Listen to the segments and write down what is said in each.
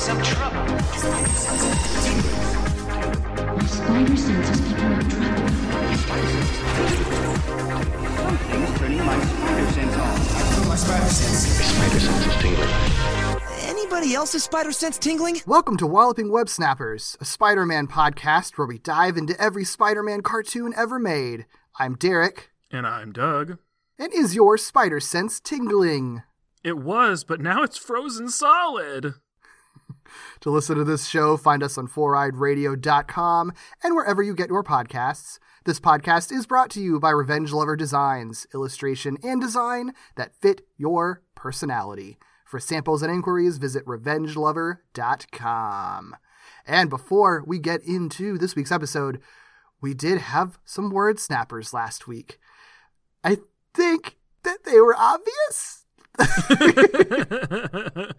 Some trouble. My spider sense is picking up trouble. Something's turning my spider sense on. My spider sense is tingling. Anybody else's spider sense tingling? Welcome to Walloping Web Snappers, a Spider Man podcast where we dive into every Spider Man cartoon ever made. I'm Derek, And I'm Doug. and is your spider sense tingling? It was, but now it's frozen solid. To listen to this show, find us on foureyedradio.com and wherever you get your podcasts. This podcast is brought to you by Revenge Lover Designs, illustration and design that fit your personality. For samples and inquiries, visit revengelover.com. And before we get into this week's episode, we did have some word snappers last week. I think that they were obvious.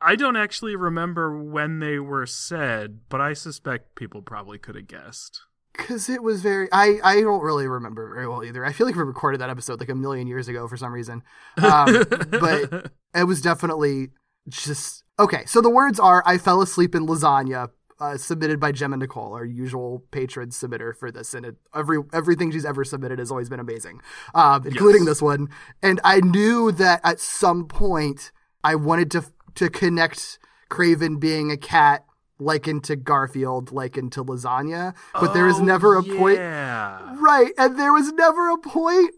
I don't actually remember when they were said, but I suspect people probably could have guessed. Because it was very. I, I don't really remember very well either. I feel like we recorded that episode like a million years ago for some reason. Um, but it was definitely just. Okay, so the words are I fell asleep in lasagna. Uh, submitted by Gemma Nicole, our usual patron submitter for this, and it, every everything she's ever submitted has always been amazing, um, including Yes. this one. And I knew that at some point I wanted to to connect Craven being a cat likened to Garfield, likened to lasagna, but there was Oh, never a point. Right, and there was never a point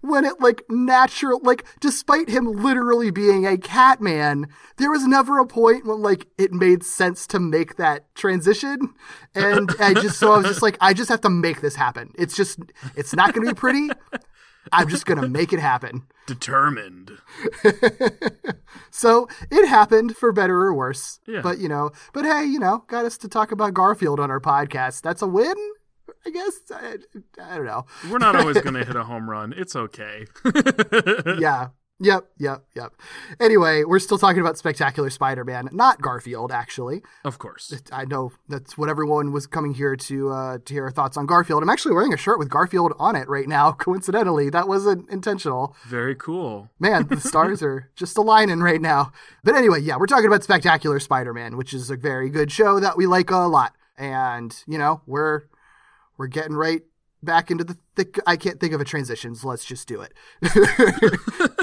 when it like natural like despite him literally being a cat man, there was never a point when like it made sense to make that transition. And I just so I was just like, I just have to make this happen. It's just it's not gonna be pretty. I'm just gonna make it happen. Determined. So it happened for better or worse. Yeah. But you know, but hey, you know, got us to talk about Garfield on our podcast. That's a win, I guess. I, I don't know. We're not always going to hit a home run. It's okay. yeah. Yep, yep, yep. Anyway, we're still talking about Spectacular Spider Man, not Garfield, actually. of course. I know that's what everyone was coming here to uh, to hear our thoughts on Garfield. I'm actually wearing a shirt with Garfield on it right now, coincidentally. That wasn't intentional. Very cool. Man, the stars are just aligning right now. But anyway, yeah, we're talking about Spectacular Spider Man, which is a very good show that we like a lot. And, you know, we're we're getting right back into the thick I can't think of a transition, so let's just do it.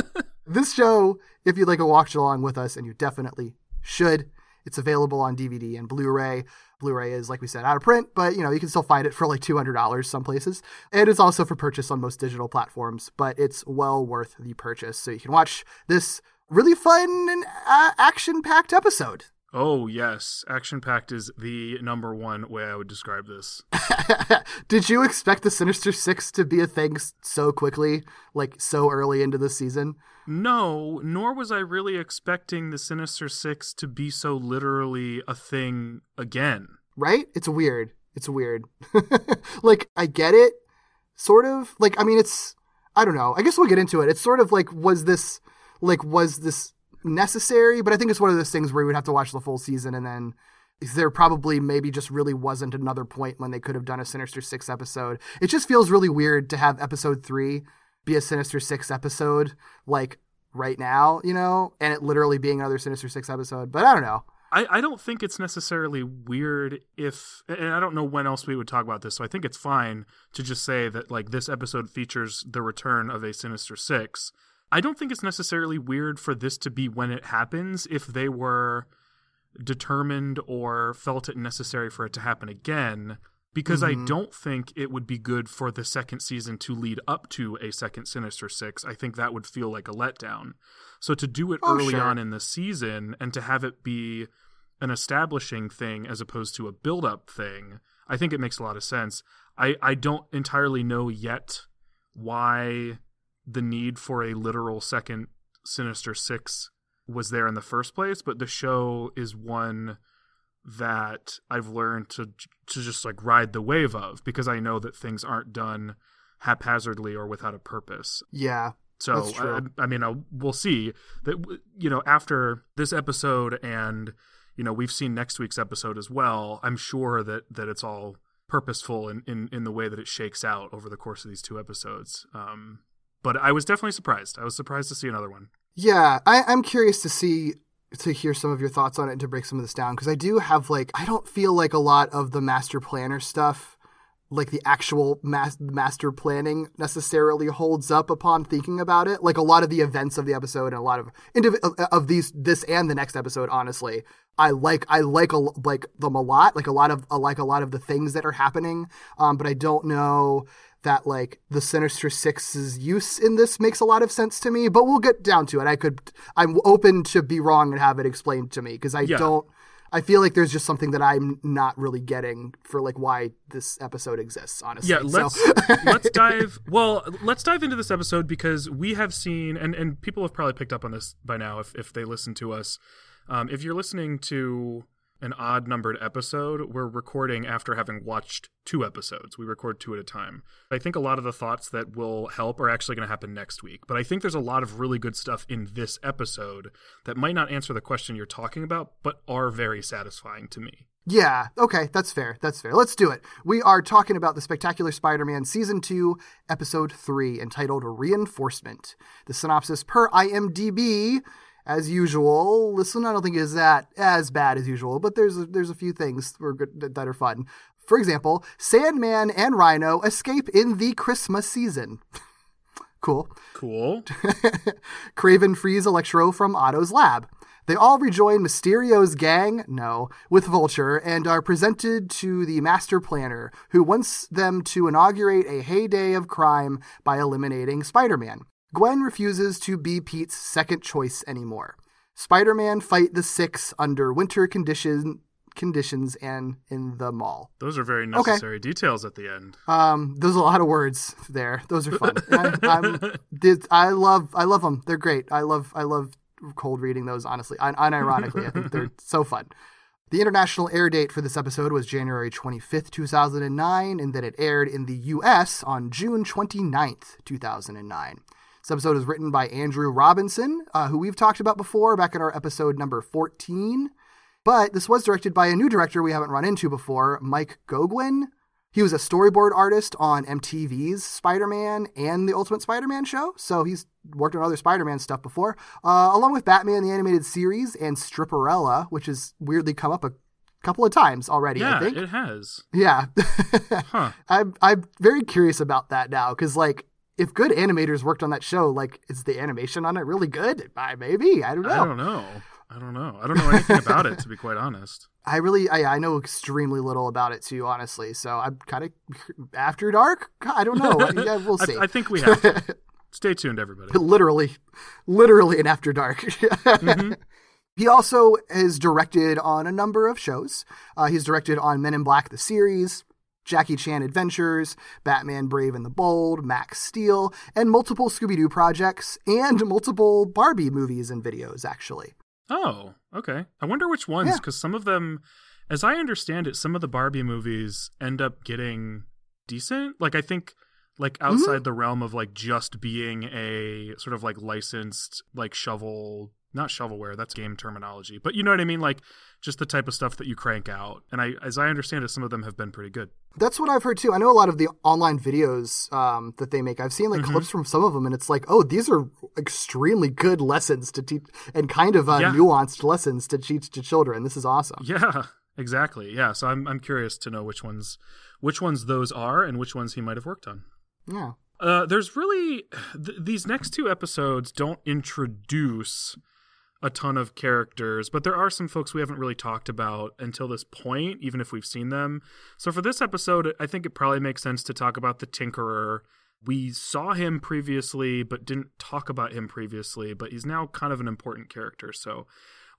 this show, if you'd like to watch along with us, and you definitely should, it's available on DVD and Blu-ray. Blu-ray is, like we said, out of print, but you know you can still find it for like two hundred dollars some places, and it's also for purchase on most digital platforms. But it's well worth the purchase, so you can watch this really fun and uh, action-packed episode. Oh, yes. Action packed is the number one way I would describe this. Did you expect the Sinister Six to be a thing so quickly, like so early into the season? No, nor was I really expecting the Sinister Six to be so literally a thing again. right? It's weird. It's weird. like I get it, sort of. Like I mean, it's I don't know. I guess we'll get into it. It's sort of like was this like was this necessary? But I think it's one of those things where you would have to watch the full season and then. There probably maybe just really wasn't another point when they could have done a Sinister Six episode. It just feels really weird to have episode three be a Sinister Six episode, like right now, you know, and it literally being another Sinister Six episode. But I don't know. I, I don't think it's necessarily weird if and I don't know when else we would talk about this, so I think it's fine to just say that like this episode features the return of a Sinister Six. I don't think it's necessarily weird for this to be when it happens if they were determined or felt it necessary for it to happen again. Because I mm-hmm. don't think it would be good for the second season to lead up to a second Sinister Six. I think that would feel like a letdown. So to do it Oh, early sure. on in the season and to have it be an establishing thing as opposed to a build up thing, I think it makes a lot of sense. I, I don't entirely know yet why the need for a literal second Sinister Six was there in the first place, but the show is one that I've learned to to just like ride the wave of because I know that things aren't done haphazardly or without a purpose. Yeah. So. I, I mean, I'll, we'll see that you know after this episode, and you know we've seen next week's episode as well. I'm sure that that it's all purposeful in in, in the way that it shakes out over the course of these two episodes. Um, but I was definitely surprised. I was surprised to see another one. Yeah, I, I'm curious to see to hear some of your thoughts on it and to break some of this down because I do have like I don't feel like a lot of the master planner stuff, like the actual mas- master planning, necessarily holds up upon thinking about it. Like a lot of the events of the episode and a lot of indiv- of- these this and the next episode, honestly, I like I like a, like them a lot. Like a lot of like a lot of the things that are happening, um, but I don't know that like the Sinister Six's use in this makes a lot of sense to me, but we'll get down to it. I could I'm open to be wrong and have it explained to me because I Yeah. don't I feel like there's just something that I'm not really getting for like why this episode exists, honestly. Yeah, So- let's let's dive. Well, let's dive into this episode because we have seen, and and people have probably picked up on this by now if if they listen to us. Um, if you're listening to an odd numbered episode, we're recording after having watched two episodes. We record two at a time. I think a lot of the thoughts that will help are actually going to happen next week. But I think there's a lot of really good stuff in this episode that might not answer the question you're talking about, but are very satisfying to me. Yeah, okay, that's fair. That's fair. Let's do it. We are talking about the Spectacular Spider Man Season 2, Episode 3, entitled Reinforcement. The synopsis per IMDb, as usual. Listen, I don't think is that as bad as usual, but there's a, there's a few things that are that- that are fun. For example, Sandman and Rhino escape in the Christmas season. cool. Cool. Kraven frees Electro from Otto's lab. They all rejoin Mysterio's gang, no, with Vulture, and are presented to the Master Planner, who wants them to inaugurate a heyday of crime by eliminating Spider Man. Gwen refuses to be Pete's second choice anymore. Spider Man fight the Six under winter condition, conditions and in the mall. Those are very necessary details at the end. Um, there's a lot of words there. Those are fun. I, I love, I love them. They're great. I love, I love cold reading those. Honestly, Un- unironically, I think they're so fun. The international air date for this episode was January 25th, 2009, and then it aired in the U.S. on June 29th, 2009. This episode is written by Andrew Robinson, uh, who we've talked about before back in our episode number 14. But this was directed by a new director we haven't run into before, Mike Goguen. He was a storyboard artist on MTV's Spider Man and the Ultimate Spider Man show, so he's worked on other Spider Man stuff before, uh, along with Batman the Animated Series and Stripperella, which has weirdly come up a couple of times already, Yeah, I think. it has. Yeah. Huh. I'm, I'm very curious about that now, because, like, if good animators worked on that show, like, is the animation on it really good? I, maybe. I don't know. I don't know. I don't know. I don't know anything about it, to be quite honest. I really, I, I know extremely little about it too, honestly. So I'm kind of after dark. I don't know. yeah, we'll see. I, I think we have to. Stay tuned, everybody. literally, literally an after dark. Mm-hmm. He also has directed on a number of shows. Uh, he's directed on Men in Black the series, Jackie Chan Adventures, Batman Brave and the Bold, Max Steel, and multiple Scooby Doo projects and multiple Barbie movies and videos. Actually, Oh, okay. I wonder which ones, Yeah. because some of them, as I understand it, some of the Barbie movies end up getting decent. Like, I think, like, Mm-hmm. outside the realm of, like, just being a sort of, like, licensed, like, shovel, not shovelware, that's game terminology, but you know what I mean? Like, just the type of stuff that you crank out. And I, as I understand it, some of them have been pretty good. That's what I've heard too. I know a lot of the online videos um, that they make. I've seen like clips from some of them, and it's like, oh, these are extremely good lessons to teach and kind of uh, Yeah. nuanced lessons to teach to children. This is awesome. Yeah, exactly. Yeah, so I'm I'm curious to know which ones which ones those are and which ones he might have worked on. Yeah. Uh, there's really th- these next two episodes don't introduce a ton of characters, but there are some folks we haven't really talked about until this point, even if we've seen them. So for this episode, I think it probably makes sense to talk about the Tinkerer. We saw him previously, but didn't talk about him previously, but he's now kind of an important character. So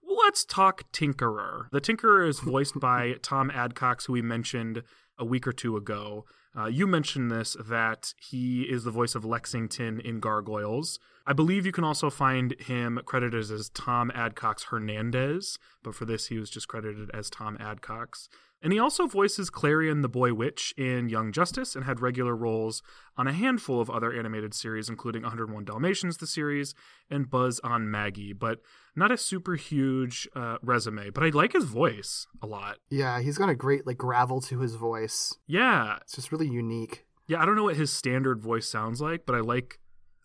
let's talk Tinkerer. The Tinkerer is voiced by Thom Adcox, who we mentioned a week or two ago. Uh, you mentioned this that he is the voice of Lexington in Gargoyles. I believe you can also find him credited as Thom Adcox Hernandez, but for this he was just credited as Thom Adcox. And he also voices Klarion the Boy Witch in Young Justice and had regular roles on a handful of other animated series, including 101 Dalmatians, the series, and Buzz on Maggie, but not a super huge uh, resume. But I like his voice a lot. Yeah, he's got a great like gravel to his voice. Yeah. It's just really unique. Yeah, I don't know what his standard voice sounds like, but I like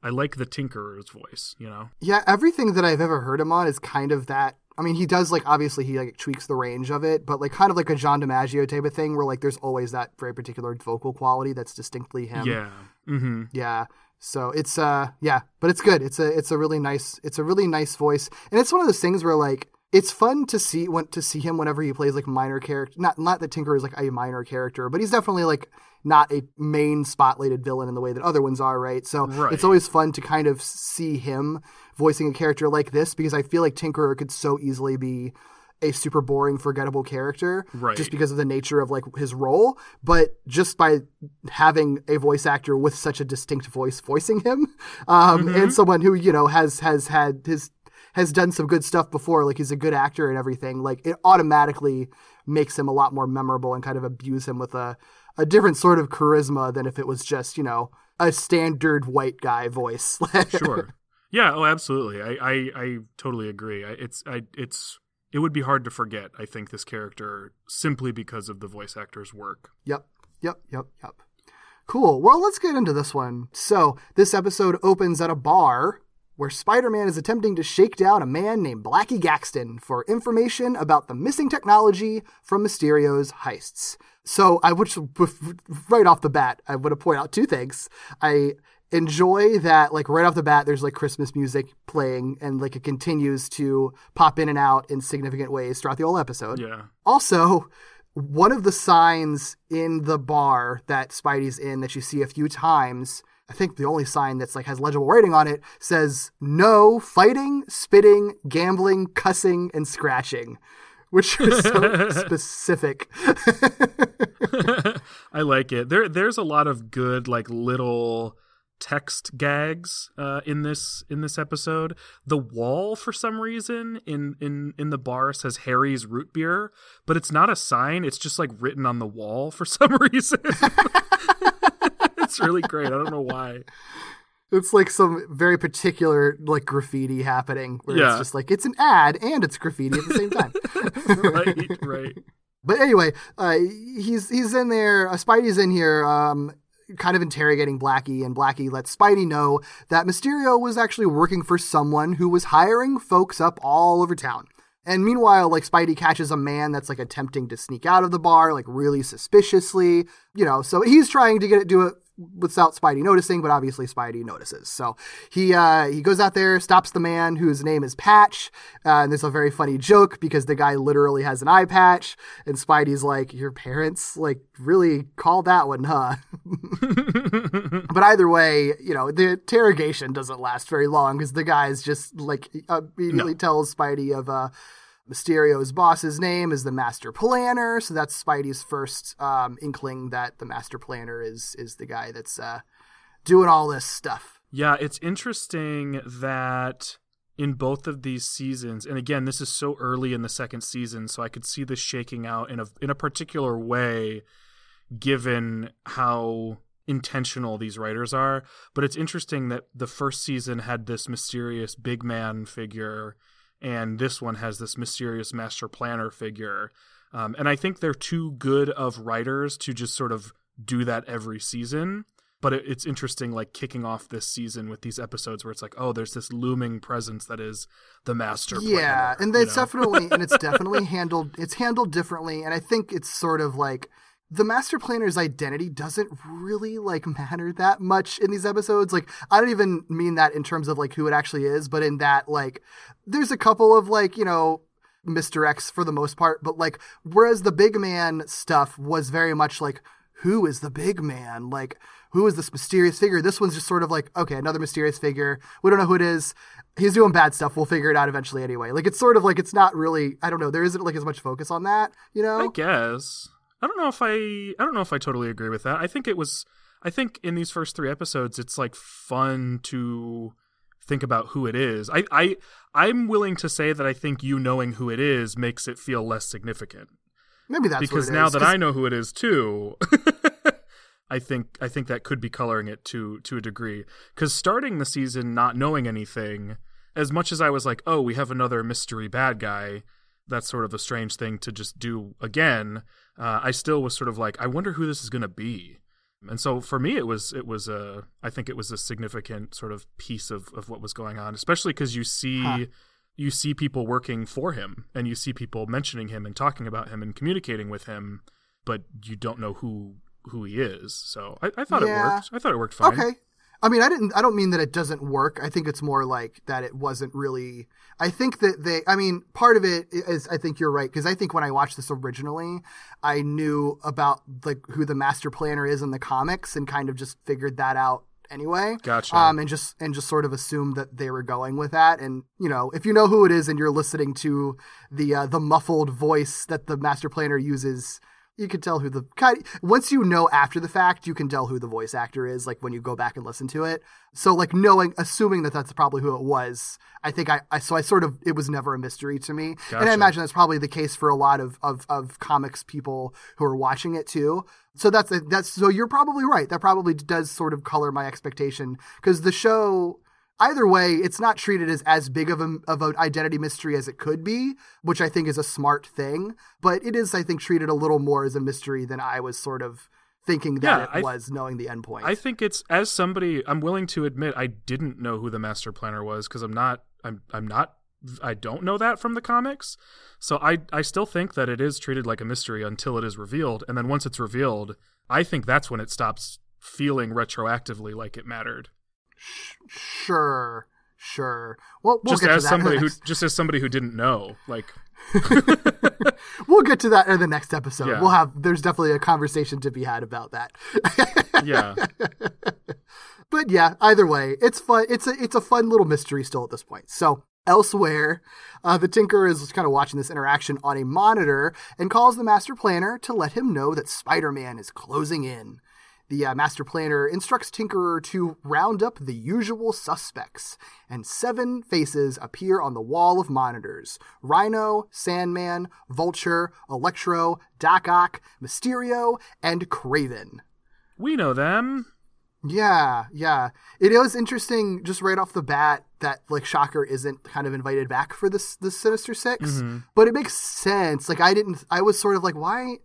I like the Tinkerer's voice, you know? Yeah, everything that I've ever heard him on is kind of that. I mean, he does like obviously he like tweaks the range of it, but like kind of like a John DiMaggio type of thing, where like there's always that very particular vocal quality that's distinctly him. Yeah. Mm-hmm. Yeah. So it's uh yeah, but it's good. It's a it's a really nice it's a really nice voice, and it's one of those things where like it's fun to see to see him whenever he plays like minor character. Not not that Tinker is like a minor character, but he's definitely like not a main spotlighted villain in the way that other ones are, right? So Right. it's always fun to kind of see him voicing a character like this because I feel like Tinkerer could so easily be a super boring, forgettable character, Right. just because of the nature of like his role. But just by having a voice actor with such a distinct voice voicing him, um, Mm-hmm. and someone who you know has has had his has done some good stuff before, like he's a good actor and everything, like it automatically makes him a lot more memorable and kind of abuse him with a a different sort of charisma than if it was just you know a standard white guy voice. Sure. Yeah, oh absolutely. I, I, I totally agree. I, it's I it's it would be hard to forget, I think, this character simply because of the voice actor's work. Yep, yep, yep, yep. Cool. Well, let's get into this one. So, this episode opens at a bar where Spider Man is attempting to shake down a man named Blackie Gaxton for information about the missing technology from Mysterio's heists. So, I would right off the bat, I want to point out two things. I enjoy that like right off the bat there's like christmas music playing and like it continues to pop in and out in significant ways throughout the whole episode Yeah. also, one of the signs in the bar that Spidey's in that you see a few times, I think the only sign that's like has legible writing on it says no fighting, spitting, gambling, cussing, and scratching. Which is so specific. I like it. There there's a lot of good like little text gags uh, in this in this episode. The wall for some reason in in in the bar says Harry's root beer, but it's not a sign. It's just like written on the wall for some reason. It's really great. I don't know why. it's like some very particular like graffiti happening where Yeah. it's just like it's an ad and it's graffiti at the same time. right, right. But anyway, uh, he's he's in there. Uh, Spidey's in here, um, kind of interrogating Blackie, and Blackie lets Spidey know that Mysterio was actually working for someone who was hiring folks up all over town. And meanwhile, like Spidey catches a man that's like attempting to sneak out of the bar, like really suspiciously, you know. So he's trying to get it do it without Spidey noticing, but obviously Spidey notices. So he uh, he goes out there, stops the man whose name is Patch, uh, and there's a very funny joke because the guy literally has an eye patch, and Spidey's like, "Your parents like really called that one, huh?" but either way, you know, the interrogation doesn't last very long because the guy's just like immediately tells Spidey of uh, Mysterio's boss's name is the Master Planner, so that's Spidey's first um, inkling that the Master Planner is is the guy that's uh, doing all this stuff. Yeah, it's interesting that in both of these seasons, and again, this is so early in the second season, so I could see this shaking out in a in a particular way, given how intentional these writers are. But it's interesting that the first season had this mysterious big man figure, and this one has this mysterious master planner figure. Um, and I think they're too good of writers to just sort of do that every season but it, it's interesting like kicking off this season with these episodes where it's like oh there's this looming presence that is the master Yeah, planner, and you it's know? definitely and it's definitely handled it's handled differently, and I think it's sort of like the master planner's identity doesn't really like matter that much in these episodes. Like I don't even mean that in terms of like who it actually is, but in that like there's a couple of like, you know, Mr. X for the most part, but like whereas the big man stuff was very much like who is the big man? Like who is this mysterious figure? This one's just sort of like, okay, another mysterious figure. We don't know who it is. He's doing bad stuff. We'll figure it out eventually anyway. Like it's sort of like it's not really I don't know, there isn't like as much focus on that, you know? i guess I don't know if I I don't know if I totally agree with that. I think it was I think in these first three episodes it's like fun to think about who it is. I I I'm willing to say that I think you knowing who it is makes it feel less significant. Maybe that's because what it now is, that I know who it is too, I think I think that could be coloring it to to a degree. Because starting the season not knowing anything, as much as I was like, oh, we have another mystery bad guy, that's sort of a strange thing to just do again. Uh, I still was sort of like, I wonder who this is going to be. And so for me, it was it was a I think it was a significant sort of piece of of what was going on, especially because you see. Huh. You see people working for him, and you see people mentioning him and talking about him and communicating with him, but you don't know who who he is. So I, I thought Yeah. it worked. I thought it worked fine. Okay. I mean, I didn't. I don't mean that it doesn't work. I think it's more like that it wasn't really. I think that they. I mean, part of it is. I think you're right because I think when I watched this originally, I knew about like who the master planner is in the comics and kind of just figured that out anyway. Gotcha. Um, and just and just sort of assumed that they were going with that. And you know, if you know who it is and you're listening to the uh, the muffled voice that the master planner uses. You can tell who the kind. Once you know after the fact, you can tell who the voice actor is. Like when you go back and listen to it. So like knowing, assuming that that's probably who it was. I think I, I so I sort of it was never a mystery to me, and I imagine that's probably the case for a lot of of of comics people who are watching it too. So that's that's so you're probably right. That probably does sort of color my expectation because the show either way, it's not treated as as big of a of an identity mystery as it could be, which I think is a smart thing. But it is, I think, treated a little more as a mystery than I was sort of thinking that Yeah, it I was, knowing the endpoint. I think it's as somebody I'm willing to admit I didn't know who the master planner was because I'm not I'm I'm not I don't know that from the comics. So I I still think that it is treated like a mystery until it is revealed and then once it's revealed, I think that's when it stops feeling retroactively like it mattered. Sure, sure. Well, we'll just get to as that somebody who next- just as somebody who didn't know, like we'll get to that in the next episode. Yeah. We'll have there's definitely a conversation to be had about that. yeah. but yeah, either way, it's fun. It's a it's a fun little mystery still at this point. So elsewhere, uh, the Tinker is kind of watching this interaction on a monitor and calls the Master Planner to let him know that Spider-Man is closing in. The uh, Master Planner instructs Tinkerer to round up the usual suspects, and seven faces appear on the wall of monitors Rhino, Sandman, Vulture, Electro, Doc Ock, Mysterio, and Kraven. We know them. Yeah, yeah. It is interesting just right off the bat that like Shocker isn't kind of invited back for this this Sinister 6 Mm-hmm. but it makes sense. Like I didn't I was sort of like why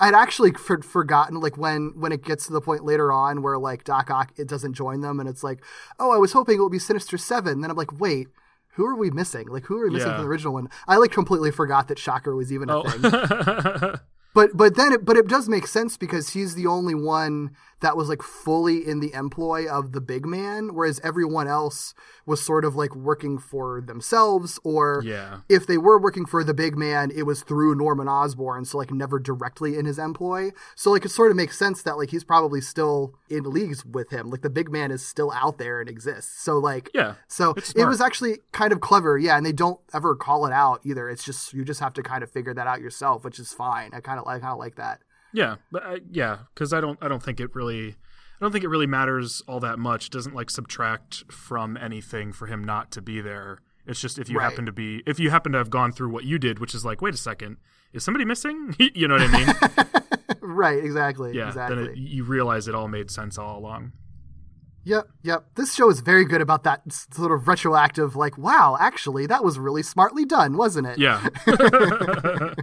I'd actually for, forgotten like when when it gets to the point later on where like Doc Ock it doesn't join them and it's like, "Oh, I was hoping it would be Sinister 7." Then I'm like, "Wait, who are we missing? Like who are we missing Yeah. from the original one?" I like completely forgot that Shocker was even a oh. thing. Oh. But but then it, but it does make sense because he's the only one that was like fully in the employ of the big man, whereas everyone else was sort of like working for themselves, or Yeah. if they were working for the big man, it was through Norman Osborn, so like never directly in his employ. So like it sort of makes sense that like he's probably still in leagues with him. Like the big man is still out there and exists. So like Yeah, so it was actually kind of clever, yeah. And they don't ever call it out either. It's just you just have to kind of figure that out yourself, which is fine. I kind of I kind of like that. Yeah, but I, yeah, because I don't I don't think it really I don't think it really matters all that much. It doesn't like subtract from anything for him not to be there. It's just if you Right. happen to be if you happen to have gone through what you did, which is like, wait a second, is somebody missing? you know what I mean? right, exactly. yeah. exactly. Then it, you realize it all made sense all along. Yep, yep. This show is very good about that sort of retroactive, like, wow, actually, that was really smartly done, wasn't it? Yeah.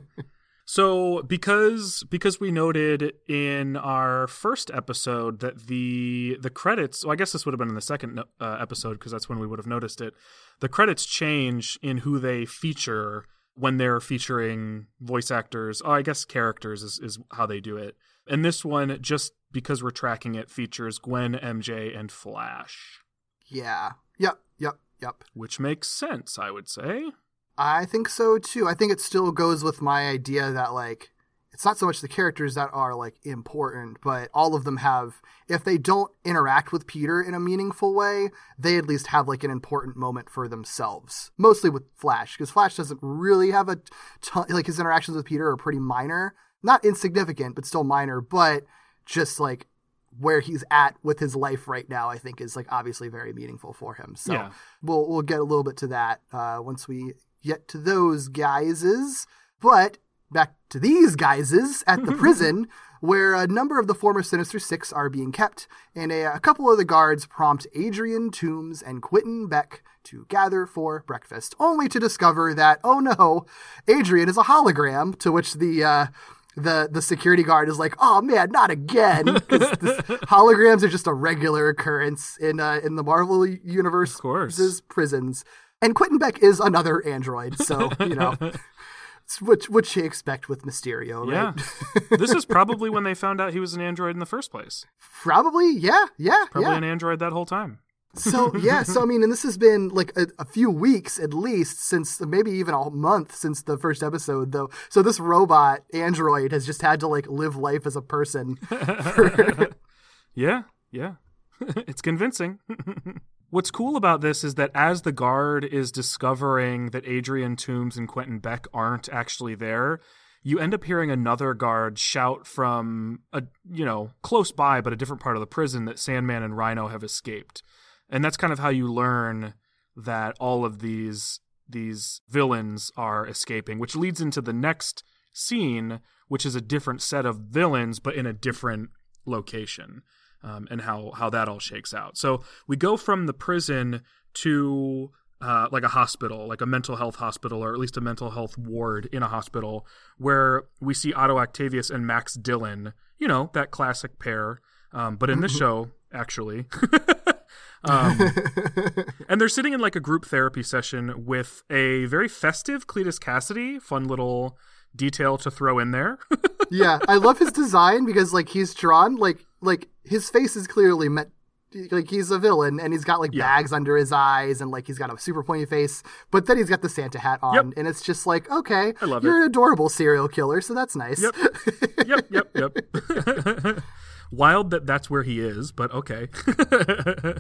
so because because we noted in our first episode that the the credits, well, I guess this would have been in the second uh, episode because that's when we would have noticed it. The credits change in who they feature when they're featuring voice actors. Oh, I guess characters is, is how they do it. And this one, just because we're tracking it, features Gwen, MJ, and Flash, Yeah. Yep, yep, yep. which makes sense, I would say. I think so too. I think it still goes with my idea that like it's not so much the characters that are like important, but all of them have if they don't interact with Peter in a meaningful way, they at least have like an important moment for themselves. Mostly with Flash because Flash doesn't really have a ton like his interactions with Peter are pretty minor. not insignificant, but still minor, but just like where he's at with his life right now, I think is like obviously very meaningful for him. So Yeah. we'll we'll get a little bit to that uh, once we get to those guises. But back to these guises at the prison, where a number of the former Sinister Six are being kept, and a, a couple of the guards prompt Adrian Toombs and Quentin Beck to gather for breakfast, only to discover that oh no, Adrian is a hologram. To which the uh, the the security guard is like, "Oh man, not again!" holograms are just a regular occurrence in uh, in the Marvel universe, Of course. prisons. And Quentin Beck is another android, so you know, which which you expect with Mysterio, Yeah. this is probably when they found out he was an android in the first place. Probably, yeah, yeah, Probably yeah. an android that whole time. So yeah, so I mean, and this has been like a, a few weeks at least since maybe even a month since the first episode, though. So this robot android has just had to like live life as a person. For, Yeah, yeah. it's convincing. What's cool about this is that as the guard is discovering that Adrian Toombs and Quentin Beck aren't actually there, you end up hearing another guard shout from a you know, close by but a different part of the prison that Sandman and Rhino have escaped. And that's kind of how you learn that all of these these villains are escaping, which leads into the next scene, which is a different set of villains but in a different location um, and how how that all shakes out. So we go from the prison to uh, like a hospital, like a mental health hospital, or at least a mental health ward in a hospital, where we see Otto Octavius and Max Dillon. You know that classic pair, um, but in this show, actually. um, and they're sitting in like a group therapy session with a very festive Cletus Kasady. Fun little detail to throw in there. yeah, I love his design because like he's drawn like like his face is clearly meant like he's a villain and he's got like Yeah. bags under his eyes and like he's got a super pointy face, but then he's got the Santa hat on Yep. and it's just like okay, I love you're it. an adorable serial killer, so that's nice. Yep. yep, yep, yep. Wild that that's where he is, but okay.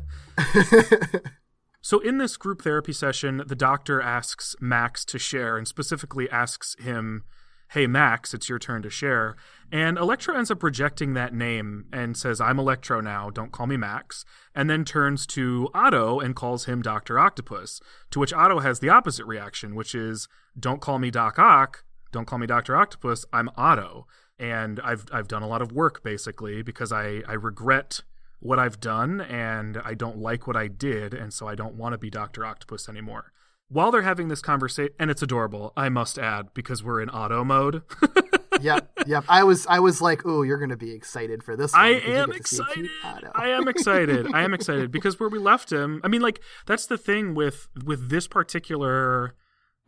so in this group therapy session, the doctor asks Max to share and specifically asks him, "Hey Max, it's your turn to share." And Electro ends up rejecting that name and says, "I'm Electro now, don't call me Max." And then turns to Otto and calls him Dr. Octopus, to which Otto has the opposite reaction, which is, "Don't call me Doc Ock, don't call me Dr. Octopus, I'm Otto." And I've I've done a lot of work basically because I I regret what I've done and I don't like what I did and so I don't want to be Dr. Octopus anymore. While they're having this conversation and it's adorable, I must add because we're in auto mode. yep, yep. I was I was like, oh, you're gonna be excited for this. One, I am get to see a cute excited. I am excited. I am excited because where we left him, I mean like that's the thing with with this particular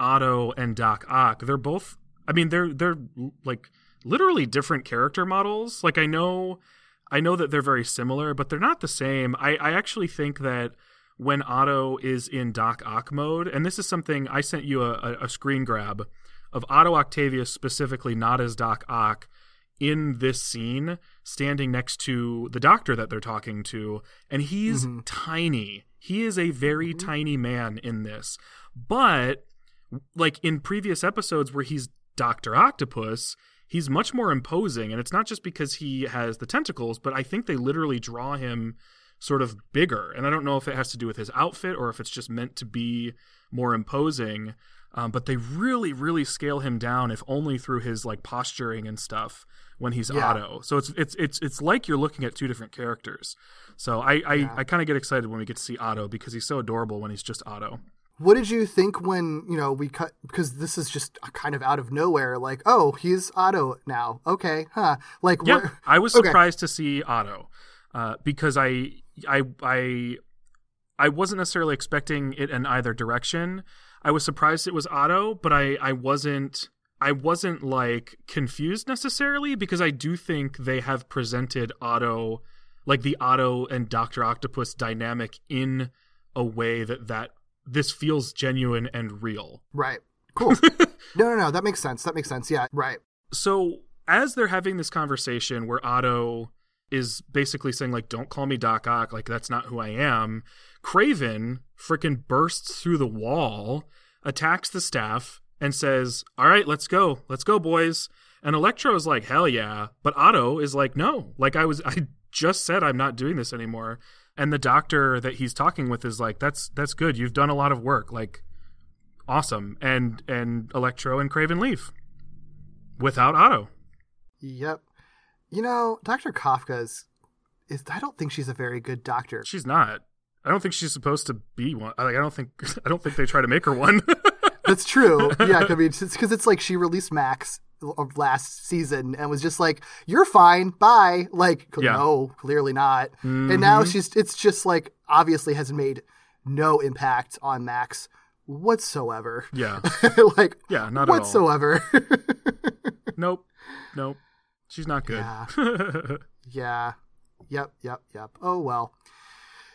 Otto and Doc Ock. They're both I mean they're they're like literally different character models. Like I know I know that they're very similar, but they're not the same. I, I actually think that when Otto is in Doc Ock mode, and this is something I sent you a, a, screen grab of Otto Octavius specifically, not as Doc Ock, in this scene, standing next to the doctor that they're talking to, and he's mm-hmm. tiny. He is a very mm-hmm. tiny man in this. But like in previous episodes where he's Dr. Octopus, he's much more imposing. And it's not just because he has the tentacles, but I think they literally draw him sort of bigger. And I don't know if it has to do with his outfit or if it's just meant to be more imposing. Um, but they really, really scale him down, if only through his like posturing and stuff when he's Yeah. Otto. So it's it's it's it's like you're looking at two different characters. So I I, I kind of get excited when we get to see Otto because he's so adorable when he's just Otto. What did you think when you know we cut? Because this is just kind of out of nowhere. Like, oh, he's Otto now. Okay, huh? Like, Yeah, where- I was okay. surprised to see Otto uh, because I I I I wasn't necessarily expecting it in either direction. I was surprised it was Otto, but I I wasn't I wasn't like confused necessarily because I do think they have presented Otto like the Otto and Doctor Octopus dynamic in a way that that this feels genuine and real. Right. Cool. no, no, no. That makes sense. That makes sense. Yeah. Right. so as they're having this conversation where Otto is basically saying like don't call me Doc Ock like that's not who I am Kraven freaking bursts through the wall attacks the staff and says all right let's go let's go boys And Electro is like, hell yeah. But Otto is like, no. Like I was I just said I'm not doing this anymore. And the doctor that he's talking with is like, that's that's good. You've done a lot of work. Like awesome. And and Electro and Kraven leave. Without Otto. Yep. You know, Dr. Kafka's is I don't think she's a very good doctor. She's not. I don't think she's supposed to be one. Like I don't think I don't think they try to make her one. That's true. Yeah, I mean, it's because it's like she released Max of last season and was just like, "You're fine, bye." Like, Yeah. no, clearly not. And now mm-hmm. she's it's just like obviously has made no impact on Max whatsoever. yeah. like, Yeah, not at all. whatsoever. Nope. Nope. She's not good. Yeah. yeah. Yep, yep, yep. Oh well.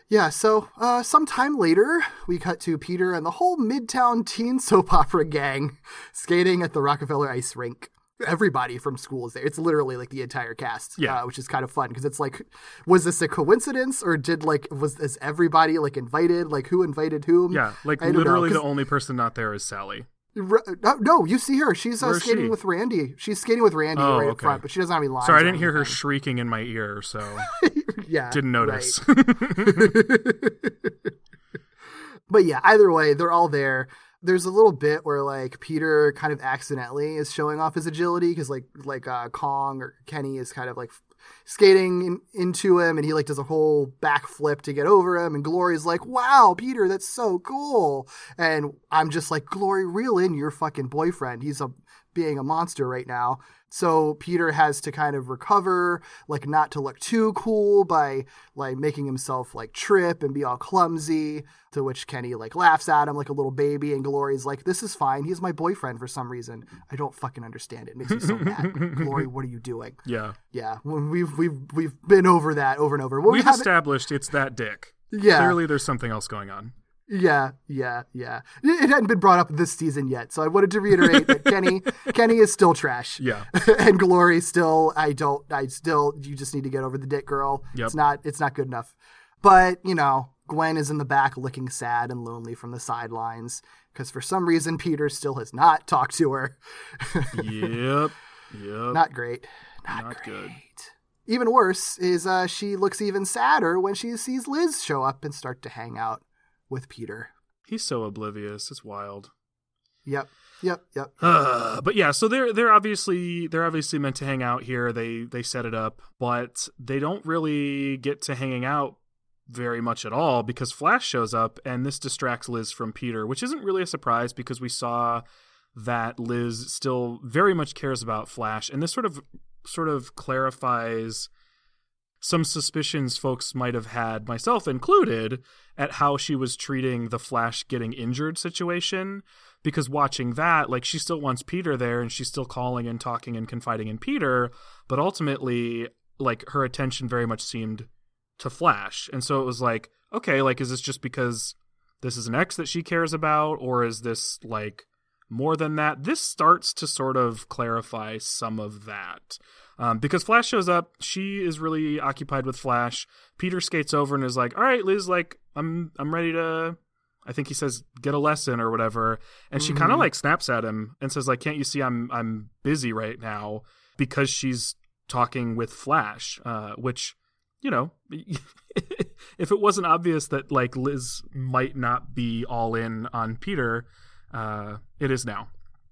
Yeah, so uh, sometime later, we cut to Peter and the whole Midtown teen soap opera gang skating at the Rockefeller Ice Rink. Everybody from school is there. It's literally like the entire cast, Yeah. uh, which is kind of fun because it's like, was this a coincidence or did like was is everybody like invited? Like who invited whom? yeah, like know, literally 'cause- the only person not there is Sally. R- no, you see her. She's uh, skating she? with Randy. She's skating with Randy Oh, right up front, but she doesn't have any lines. Sorry, I didn't hear her shrieking in my ear, so yeah, didn't notice. But yeah, either way, they're all there. There's a little bit where like Peter kind of accidentally is showing off his agility because like like uh, Kong or Kenny is kind of like skating in, into him and he like does a whole backflip to get over him and Glory's like, "Wow, Peter, that's so cool." And I'm just like, "Glory, reel in your fucking boyfriend. He's a being a monster right now." So Peter has to kind of recover, like not to look too cool by like making himself like trip and be all clumsy. To which Kenny like laughs at him like a little baby, and Glory's like, "This is fine. He's my boyfriend for some reason. I don't fucking understand it. It makes me so mad. Glory, what are you doing?" yeah. Yeah, we've we've we've been over that over and over. Well, we We've haven't- established it's that dick. Yeah. Clearly there's something else going on. Yeah, yeah, yeah. It hadn't been brought up this season yet, so I wanted to reiterate that Kenny, Kenny is still trash. Yeah. and Glory still, I don't, I still, you just need to get over the dick, girl. Yep. It's not, it's not good enough. But you know, Gwen is in the back, looking sad and lonely from the sidelines because for some reason Peter still has not talked to her. Yep. Yep. not great. Not, Not great. good. Even worse is uh, she looks even sadder when she sees Liz show up and start to hang out with Peter. He's so oblivious. It's wild. Yep, yep, yep. Uh, but yeah, so they're they're obviously they're obviously meant to hang out here. They they set it up, but they don't really get to hanging out very much at all because Flash shows up and this distracts Liz from Peter, which isn't really a surprise because we saw that Liz still very much cares about Flash, and this sort of sort of clarifies some suspicions folks might have had, myself included, at how she was treating the Flash getting injured situation. Because watching that, like, she still wants Peter there and she's still calling and talking and confiding in Peter, but ultimately, like, her attention very much seemed to Flash. And so it was like, okay, like, is this just because this is an ex that she cares about, or is this, like, more than that? This starts to sort of clarify some of that. Um, because Flash shows up, she is really occupied with Flash. Peter skates over and is like, "All right, Liz, like I'm I'm ready to." I think he says get a lesson or whatever, and she kind of like snaps at him and says like, "Can't you see I'm I'm busy right now?" Because she's talking with Flash, uh, which you know, if it wasn't obvious that like Liz might not be all in on Peter, uh, it is now.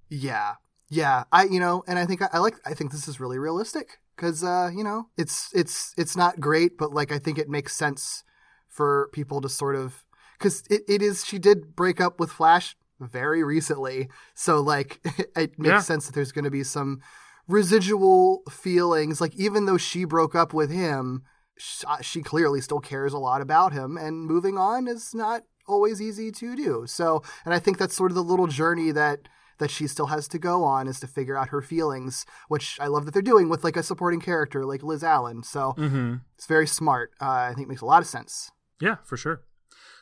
Yeah, yeah. I you know, and I think I, I like. I think this is really realistic because uh, you know, it's it's it's not great, but like I think it makes sense for people to sort of because it, it is. She did break up with Flash very recently, so like it makes Yeah. sense that there's going to be some residual feelings. Like even though she broke up with him, sh- uh, she clearly still cares a lot about him, and moving on is not always easy to do. So, and I think that's sort of the little journey that that she still has to go on is to figure out her feelings, which I love that they're doing with like a supporting character like Liz Allen. So Mm-hmm. it's very smart. Uh, I think it makes a lot of sense. Yeah, for sure.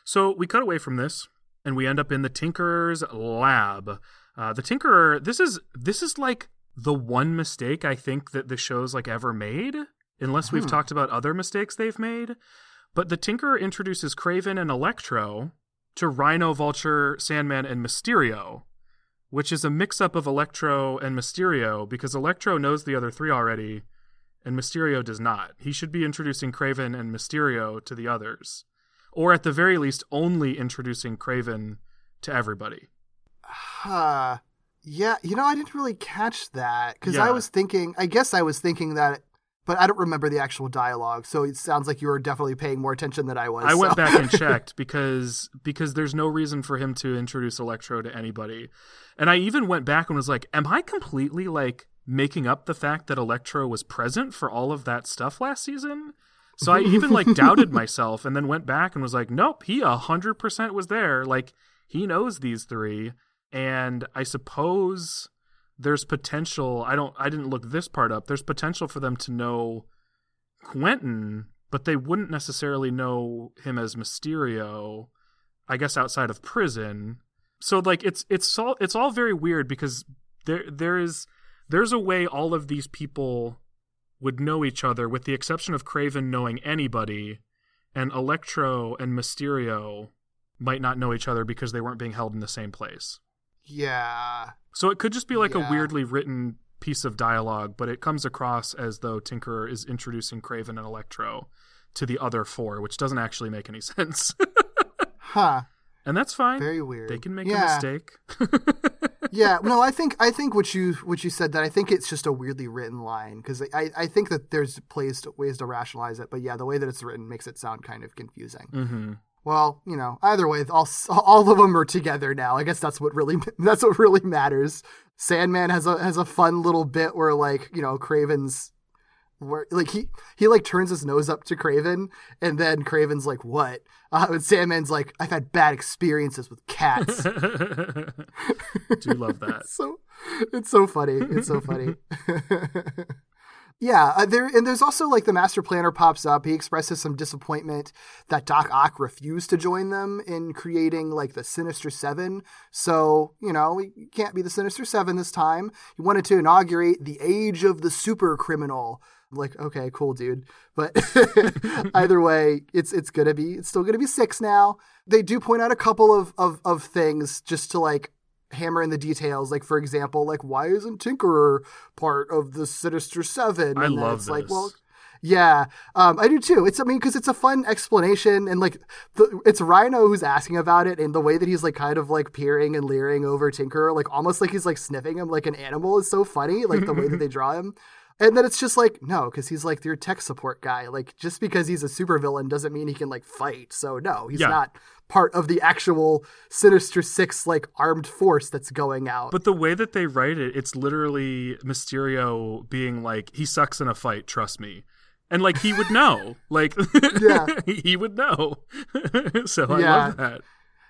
So we cut away from this, and we end up in the Tinkerer's lab. Uh, the Tinkerer. This is this is like the one mistake I think that the show's like ever made, unless we've talked about other mistakes they've made. But the Tinkerer introduces Kraven and Electro to Rhino, Vulture, Sandman, and Mysterio. Which is a mix up of Electro and Mysterio because Electro knows the other three already and Mysterio does not. He should be introducing Kraven and Mysterio to the others. Or at the very least, only introducing Kraven to everybody. Huh. Yeah, you know, I didn't really catch that because I was thinking. I guess I was thinking that, but I don't remember the actual dialogue. So it sounds like you were definitely paying more attention than I was. I went back and checked because because there's no reason for him to introduce Electro to anybody. And I even went back and was like, am I completely like making up the fact that Electro was present for all of that stuff last season? So I even like doubted myself and then went back and was like, nope, he a hundred percent was there. Like he knows these three. And I suppose there's potential I don't I didn't look this part up. There's potential for them to know Quentin, but they wouldn't necessarily know him as Mysterio, I guess outside of prison. So like it's it's all it's all very weird because there there is there's a way all of these people would know each other with the exception of Kraven knowing anybody and Electro and Mysterio might not know each other because they weren't being held in the same place. Yeah. So it could just be like Yeah. a weirdly written piece of dialogue, but it comes across as though Tinkerer is introducing Kraven and Electro to the other four, which doesn't actually make any sense. Huh. and that's fine. Very weird. They can make Yeah. a mistake. yeah no i think i think what you what you said that i think it's just a weirdly written line because I, I think that there's plays to, ways to rationalize it but yeah the way that it's written makes it sound kind of confusing hmm well you know either way all all of them are together now i guess that's what really that's what really matters sandman has a has a fun little bit where like you know Kraven's where like he he like turns his nose up to Kraven, and then Kraven's like, "What?" Uh, and Sandman's like, "I've had bad experiences with cats." Do love that. so it's so funny. It's so funny. Yeah, uh, there and there's also like the master planner pops up. He expresses some disappointment that Doc Ock refused to join them in creating like the Sinister Seven. So you know, we can't be the Sinister Seven this time. He wanted to inaugurate the Age of the Super Criminal. Like, okay, cool, dude. But either way, it's it's gonna be it's still gonna be six now. They do point out a couple of of, of things just to like hammer in the details. Like, for example, like why isn't Tinkerer part of the Sinister Seven? I And then love it's like, well, yeah, um, I do too. It's I mean because it's a fun explanation and like the, it's Rhino who's asking about it and the way that he's like kind of like peering and leering over Tinkerer, like almost like he's like sniffing him like an animal is so funny. Like the way that they draw him. And then it's just like, no, because he's like your tech support guy. Like, just because he's a supervillain doesn't mean he can like fight. So no, he's Yeah. not part of the actual Sinister Six like armed force that's going out. But the way that they write it, it's literally Mysterio being like, he sucks in a fight, trust me. And like he would know. Like Yeah. he would know. so I Yeah. love that.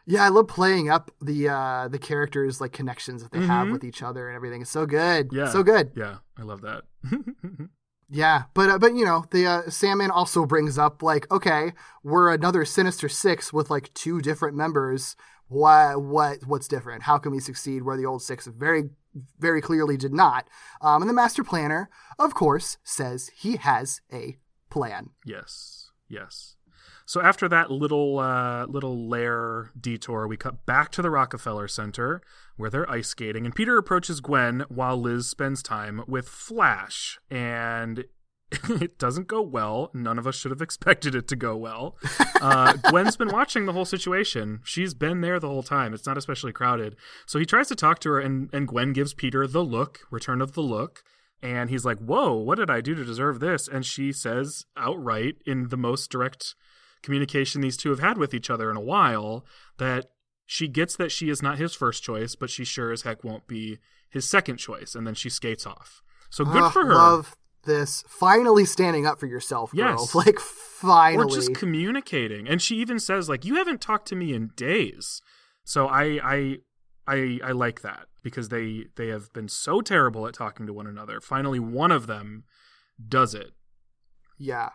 Yeah, I love playing up the uh the characters like connections that they have Mhm. with each other and everything. It's so good. Yeah. So good. Yeah, I love that. Yeah, but uh, but you know, the uh, Sandman also brings up like, okay, we're another Sinister Six with like two different members. What what what's different? How can we succeed where the old six very very clearly did not? Um, and the Master Planner, of course, says he has a plan. Yes, yes. So after that little uh, little lair detour, we cut back to the Rockefeller Center where they're ice skating, and Peter approaches Gwen while Liz spends time with Flash, and it doesn't go well. None of us should have expected it to go well. Uh, Gwen's been watching the whole situation. She's been there the whole time. It's not especially crowded. So he tries to talk to her, and, and Gwen gives Peter the look, return of the look. And he's like, Whoa, what did I do to deserve this? And she says outright, in the most direct communication these two have had with each other in a while, that she gets that she is not his first choice, but she sure as heck won't be his second choice. And then she skates off. So good Ah, for her. Love this. Finally standing up for yourself, girl. Yes. Like finally. or just communicating. And she even says like, "You haven't talked to me in days." So I I I I like that because they they have been so terrible at talking to one another. Finally, one of them does it. Yeah.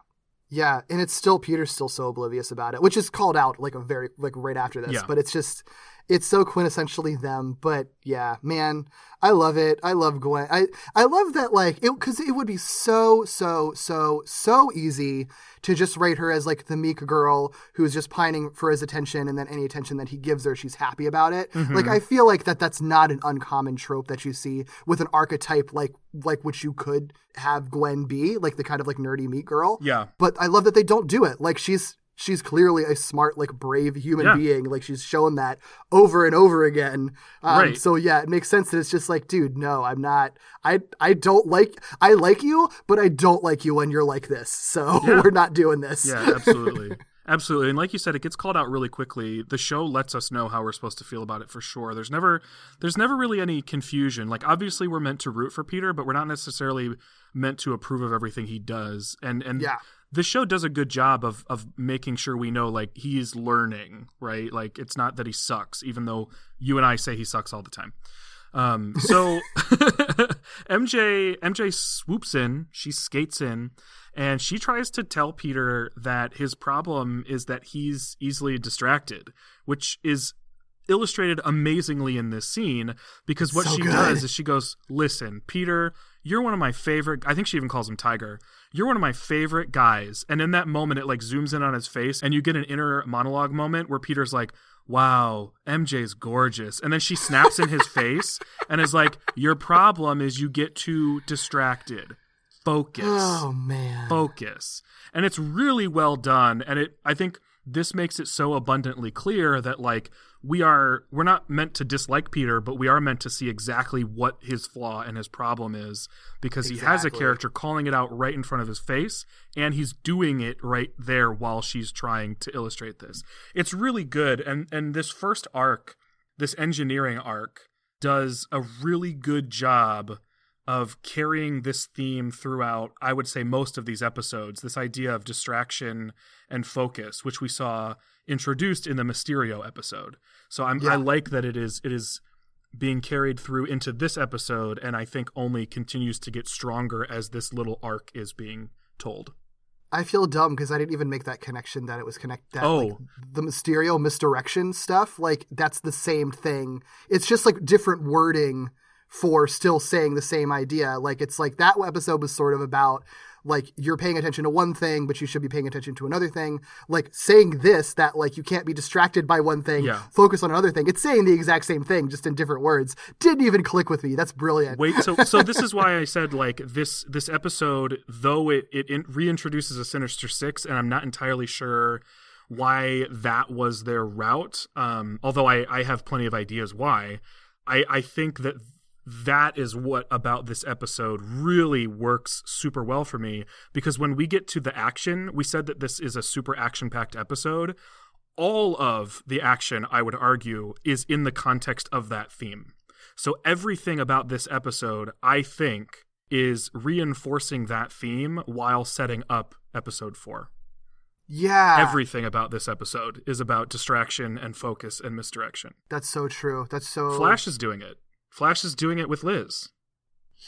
Yeah, and it's still Peter's still so oblivious about it, which is called out like a very like right after this. Yeah. But it's just it's so quintessentially them. But yeah, man, I love it. I love Gwen. I I love that like it because it would be so so so so easy to just write her as like the meek girl who's just pining for his attention, and then any attention that he gives her, she's happy about it. Mm-hmm. Like I feel like that that's not an uncommon trope that you see with an archetype like like which you could have Gwen be, like the kind of like nerdy meek girl. Yeah. But I love that they don't do it. Like she's she's clearly a smart, like brave human Yeah. being. Like she's shown that over and over again. Um, Right. So yeah, it makes sense that it's just like, dude, no, I'm not. I I don't like. I like you, but I don't like you when you're like this. So Yeah. we're not doing this. Yeah, absolutely. absolutely. And like you said, it gets called out really quickly. The show lets us know how we're supposed to feel about it for sure. There's never there's never really any confusion. Like obviously we're meant to root for Peter, but we're not necessarily meant to approve of everything he does. And and Yeah. The show does a good job of of making sure we know like he's learning, right? Like it's not that he sucks, even though you and I say he sucks all the time. Um, so MJ MJ swoops in, she skates in, and she tries to tell Peter that his problem is that he's easily distracted, which is illustrated amazingly in this scene because what So she good. does is she goes, "Listen, Peter, you're one of my favorite I think she even calls him Tiger. You're one of my favorite guys." And in that moment it like zooms in on his face and you get an inner monologue moment where Peter's like, "Wow, MJ's gorgeous." And then she snaps in his face and is like, "Your problem is you get too distracted. Focus." Oh man. focus and it's really well done and it i think this makes it so abundantly clear that like we are we're not meant to dislike peter but we are meant to see exactly what his flaw and his problem is because he has a character calling it out right in front of his face and he's doing it right there while she's trying to illustrate this it's really good and and this first arc this engineering arc does a really good job of carrying this theme throughout, I would say, most of these episodes. This idea of distraction and focus, which we saw introduced in the Mysterio episode. So I'm, Yeah. I like that it is it is being carried through into this episode, and I think only continues to get stronger as this little arc is being told. I feel dumb because I didn't even make that connection that it was connect that Oh. like, the Mysterio misdirection stuff. Like that's the same thing. It's just like different wording for still saying the same idea. Like it's like that episode was sort of about like you're paying attention to one thing, but you should be paying attention to another thing. Like saying this that like you can't be distracted by one thing, Yeah. focus on another thing. It's saying the exact same thing, just in different words. Didn't even click with me. That's brilliant. Wait, so so this is why I said like this this episode, though it it in, reintroduces a Sinister Six, and I'm not entirely sure why that was their route. Um, although I I have plenty of ideas why. I I think that that is what about this episode really works super well for me because when we get to the action, we said that this is a super action packed episode. All of the action, I would argue, is in the context of that theme. So everything about this episode, I think, is reinforcing that theme while setting up episode four. yeah. Everything about this episode is about distraction and focus and misdirection. that's so true. That's so Flash is doing it. Flash is doing it with Liz.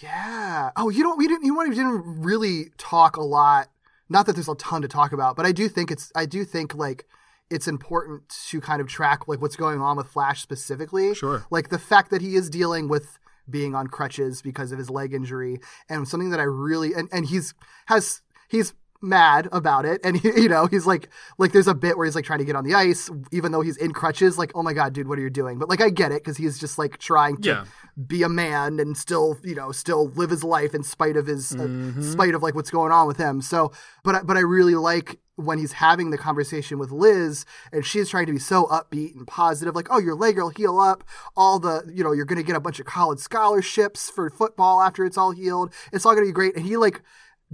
Yeah. Oh, you don't. We didn't. You know, we didn't really talk a lot. Not that there's a ton to talk about, but I do think it's. I do think like it's important to kind of track like what's going on with Flash specifically. Sure. Like the fact that he is dealing with being on crutches because of his leg injury, and something that I really and and he's has he's mad about it. And he, you know he's like like there's a bit where he's like trying to get on the ice even though he's in crutches like oh my god dude what are you doing? But like i get it because he's just like trying to Yeah. be a man and still you know still live his life in spite of his Mm-hmm. uh, spite of like what's going on with him. So but I, but i really like when he's having the conversation with liz and she's trying to be so upbeat and positive like oh your leg will heal up. All the you know you're gonna get a bunch of college scholarships for football after it's all healed. It's all gonna be great. And he like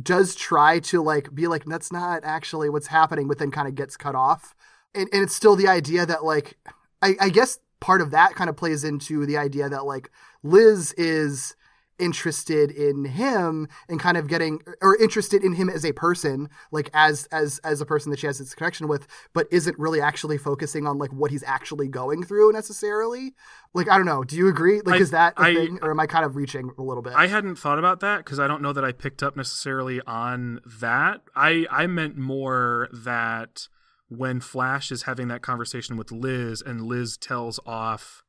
does try to like be like that's not actually what's happening but then kind of gets cut off. And, and it's still the idea that like I, I guess part of that kind of plays into the idea that like liz is interested in him and kind of getting or interested in him as a person like as as as a person that she has this connection with but isn't really actually focusing on like what he's actually going through necessarily. Like i don't know. Do you agree? Like I- is that a I- thing or am i kind of reaching a little bit? I hadn't thought about that because I don't know that I picked up necessarily on that. I I meant more that when Flash is having that conversation with Liz and Liz tells off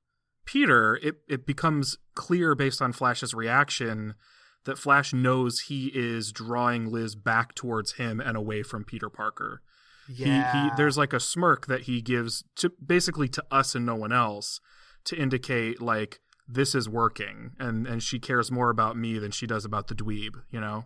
Peter, it, it becomes clear based on Flash's reaction that Flash knows he is drawing Liz back towards him and away from Peter Parker. Yeah. He, he there's like a smirk that he gives to basically to us and no one else to indicate like this is working and and she cares more about me than she does about the dweeb, you know?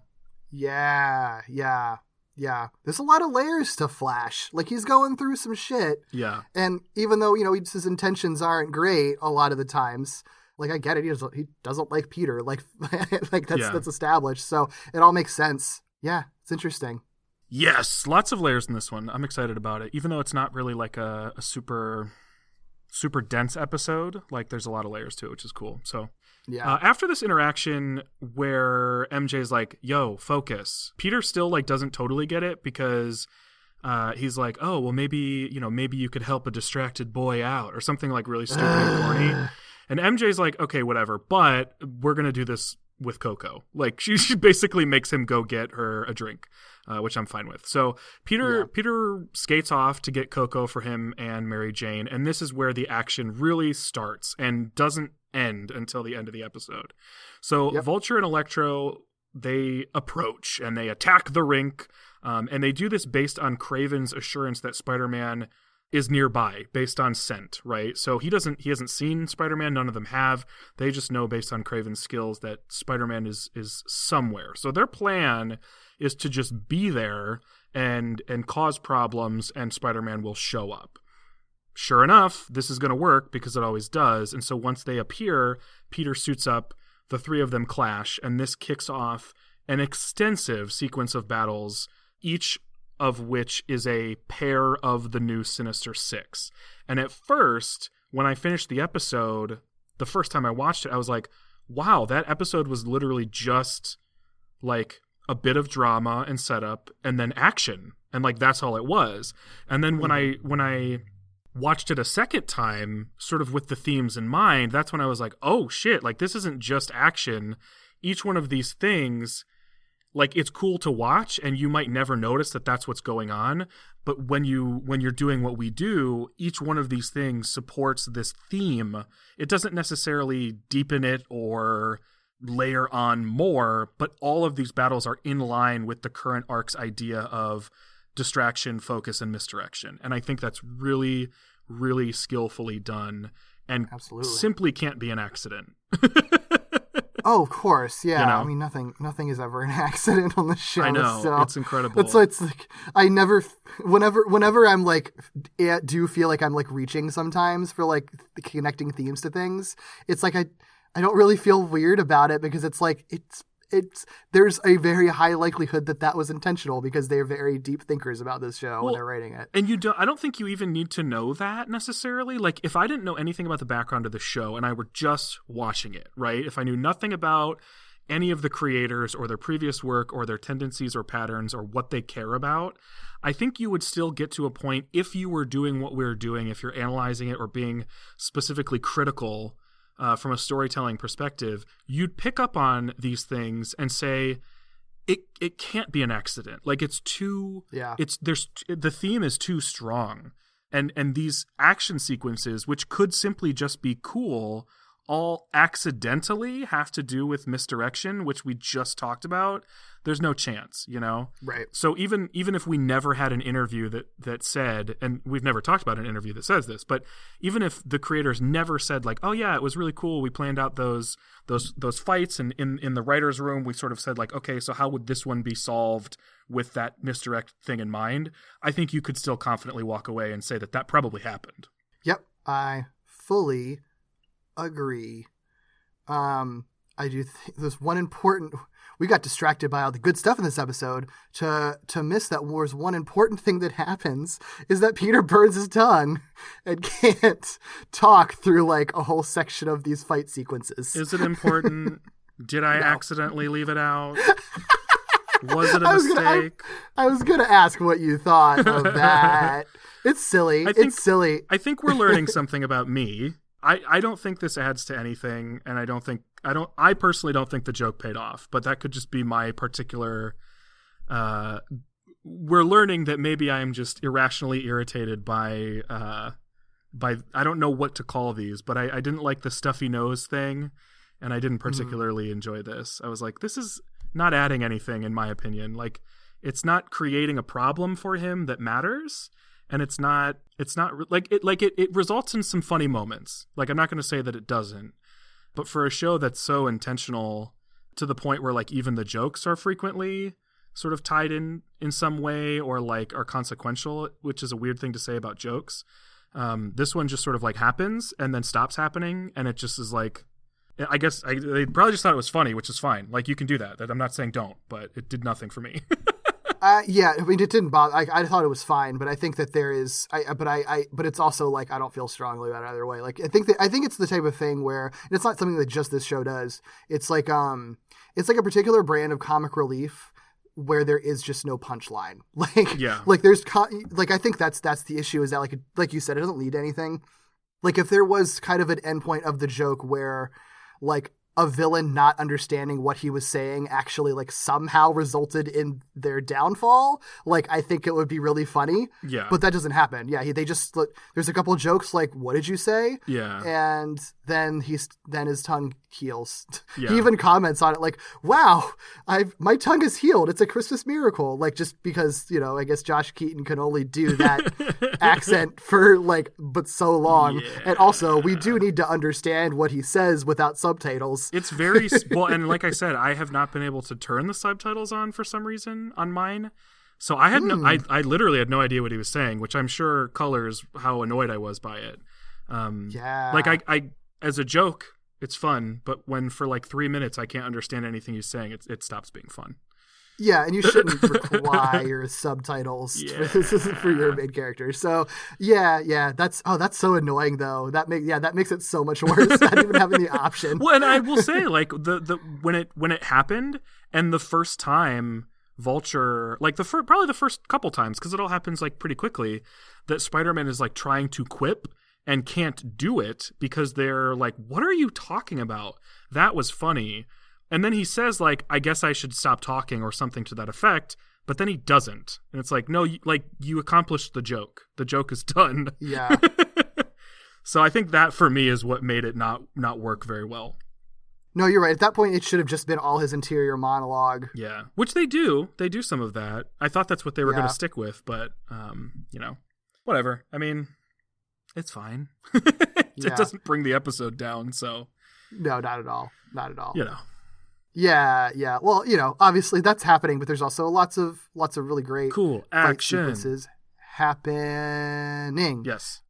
Yeah, yeah, yeah. There's a lot of layers to Flash. Like he's going through some shit, Yeah. and even though you know his intentions aren't great a lot of the times, like I get it. He doesn't, he doesn't like Peter. Like like that's Yeah. that's established. So it all makes sense. Yeah, it's interesting. Yes, lots of layers in this one. I'm excited about it. Even though it's not really like a, a super super dense episode, like there's a lot of layers to it, which is cool. So Yeah, Uh, after this interaction where MJ's like, "Yo, focus," Peter still like doesn't totally get it because uh, he's like, "Oh, well, maybe you know, maybe you could help a distracted boy out or something like really stupid and corny." And MJ's like, "Okay, whatever, but we're gonna do this with Coco." Like she, she basically makes him go get her a drink, uh, which I'm fine with. So Peter Yeah. Peter skates off to get Coco for him and Mary Jane, and this is where the action really starts and doesn't end until the end of the episode. So Yep. Vulture and Electro they approach and they attack the rink, um, and they do this based on Kraven's assurance that Spider-Man is nearby based on scent, right? So he doesn't he hasn't seen Spider-Man, none of them have. They just know based on Kraven's skills that Spider-Man is is somewhere. So their plan is to just be there and and cause problems and Spider-Man will show up. Sure enough, this is going to work because it always does. And so once they appear, Peter suits up, the three of them clash, and this kicks off an extensive sequence of battles, each of which is a pair of the new Sinister Six. And at first, when I finished the episode, the first time I watched it, I was like, wow, that episode was literally just like a bit of drama and setup and then action. And like that's all it was. And then when mm-hmm. I when I watched it a second time, sort of with the themes in mind, that's when I was like, oh shit, like this isn't just action. Each one of these things, like it's cool to watch, and you might never notice that that's what's going on. But when you when you're doing what we do, each one of these things supports this theme. It doesn't necessarily deepen it or layer on more, but all of these battles are in line with the current arc's idea of distraction, focus, and misdirection. And I think that's really, really skillfully done and Absolutely. simply can't be an accident. Oh, of course, yeah. You know? I mean, nothing, nothing is ever an accident on the show. I know. so It's incredible. It's it's like I never, whenever, whenever I'm like, eh, do feel like I'm like reaching sometimes for like connecting themes to things. It's like I, I don't really feel weird about it because it's like it's it's there's a very high likelihood that that was intentional because they're very deep thinkers about this show when they're writing it. And you don't I don't think you even need to know that necessarily. Like if I didn't know anything about the background of the show and I were just watching it, right? If I knew nothing about any of the creators or their previous work or their tendencies or patterns or what they care about, I think you would still get to a point if you were doing what we are doing, if you're analyzing it or being specifically critical uh, from a storytelling perspective, you'd pick up on these things and say, it it can't be an accident. Like it's too Yeah. it's there's the theme is too strong. And and these action sequences which could simply just be cool all accidentally have to do with misdirection which we just talked about. There's no chance, you know. Right. So even even if we never had an interview that that said, and we've never talked about an interview that says this, but even if the creators never said like, oh yeah, it was really cool, we planned out those those those fights, and in in the writers' room we sort of said like, okay, so how would this one be solved with that misdirect thing in mind? I think you could still confidently walk away and say that that probably happened. Yep, I fully agree. Um, I do think there's one important. We got distracted by all the good stuff in this episode to to miss that wars one important thing that happens is that Peter burns his tongue and can't talk through like a whole section of these fight sequences. Is it important? Did I accidentally leave it out? Was it a I was gonna- I- mistake? I was gonna ask what you thought of that. it's silly. I think- it's silly. I think we're learning something about me. I, I don't think this adds to anything, and I don't think I don't I personally don't think the joke paid off. But that could just be my particular uh, we're learning that maybe I am just irrationally irritated by uh by I don't know what to call these, but I, I didn't like the stuffy nose thing, and I didn't particularly enjoy this. I was like, this is not adding anything in my opinion. Like it's not creating a problem for him that matters and it's not it's not like it like it, it results in some funny moments like i'm not going to say that it doesn't but for a show that's so intentional to the point where like even the jokes are frequently sort of tied in in some way or like are consequential which is a weird thing to say about jokes. Um, this one just sort of like happens and then stops happening and it just is like i guess I, they probably just thought it was funny which is fine. Like you can do that. I'm not saying don't but it did nothing for me Uh, yeah, I mean, it didn't bother. I, I thought it was fine, but I think that there is. I, but I, I, but it's also like I don't feel strongly about it either way. Like I think that I think it's the type of thing where and it's not something that just this show does. It's like um, it's like a particular brand of comic relief where there is just no punchline. Like Yeah. like there's co- like I think that's that's the issue is that like like you said, it doesn't lead to anything. Like if there was kind of an endpoint of the joke where like a villain not understanding what he was saying actually like somehow resulted in their downfall. Like i think it would be really funny yeah. but that doesn't happen. Yeah he, they just like, there's a couple jokes like what did you say? Yeah. And then he's then his tongue heals. Yeah. he even comments on it like wow I've my tongue is healed. It's a christmas miracle. Like just because you know i guess josh keaton can only do that accent for like but so long. And also we do need to understand what he says without subtitles. It's very well, and like I said, I have not been able to turn the subtitles on for some reason on mine. So I had no, I, I literally had no idea what he was saying, which I'm sure colors how annoyed I was by it. Um, yeah. like I, I, as a joke, it's fun, but when for like three minutes I can't understand anything he's saying, it it stops being fun. Yeah, and you shouldn't require your subtitles for your main character. So yeah, yeah, that's oh, that's so annoying though. That make yeah, that makes it so much worse. not even having the option. Well, and I will say, like the the when it when it happened, and the first time Vulture, like the fir- probably the first couple times, because it all happens like pretty quickly, that Spider Man is like trying to quip and can't do it because they're like, "What are you talking about?" That was funny, and then he says like, "I guess I should stop talking" or something to that effect. But then he doesn't, and it's like, no, you, like you accomplished the joke. The joke is done. Yeah. So I think that for me is what made it not not work very well. No, you're right. At that point, it should have just been all his interior monologue. Yeah, which they do. They do some of that. I thought that's what they were going to stick with, but um, you know, whatever. I mean, it's fine. it Yeah. doesn't bring the episode down, so No, not at all. Not at all. you know. Yeah, yeah. Well, you know, obviously that's happening, but there's also lots of lots of really great Cool action. sequences happening. Yes.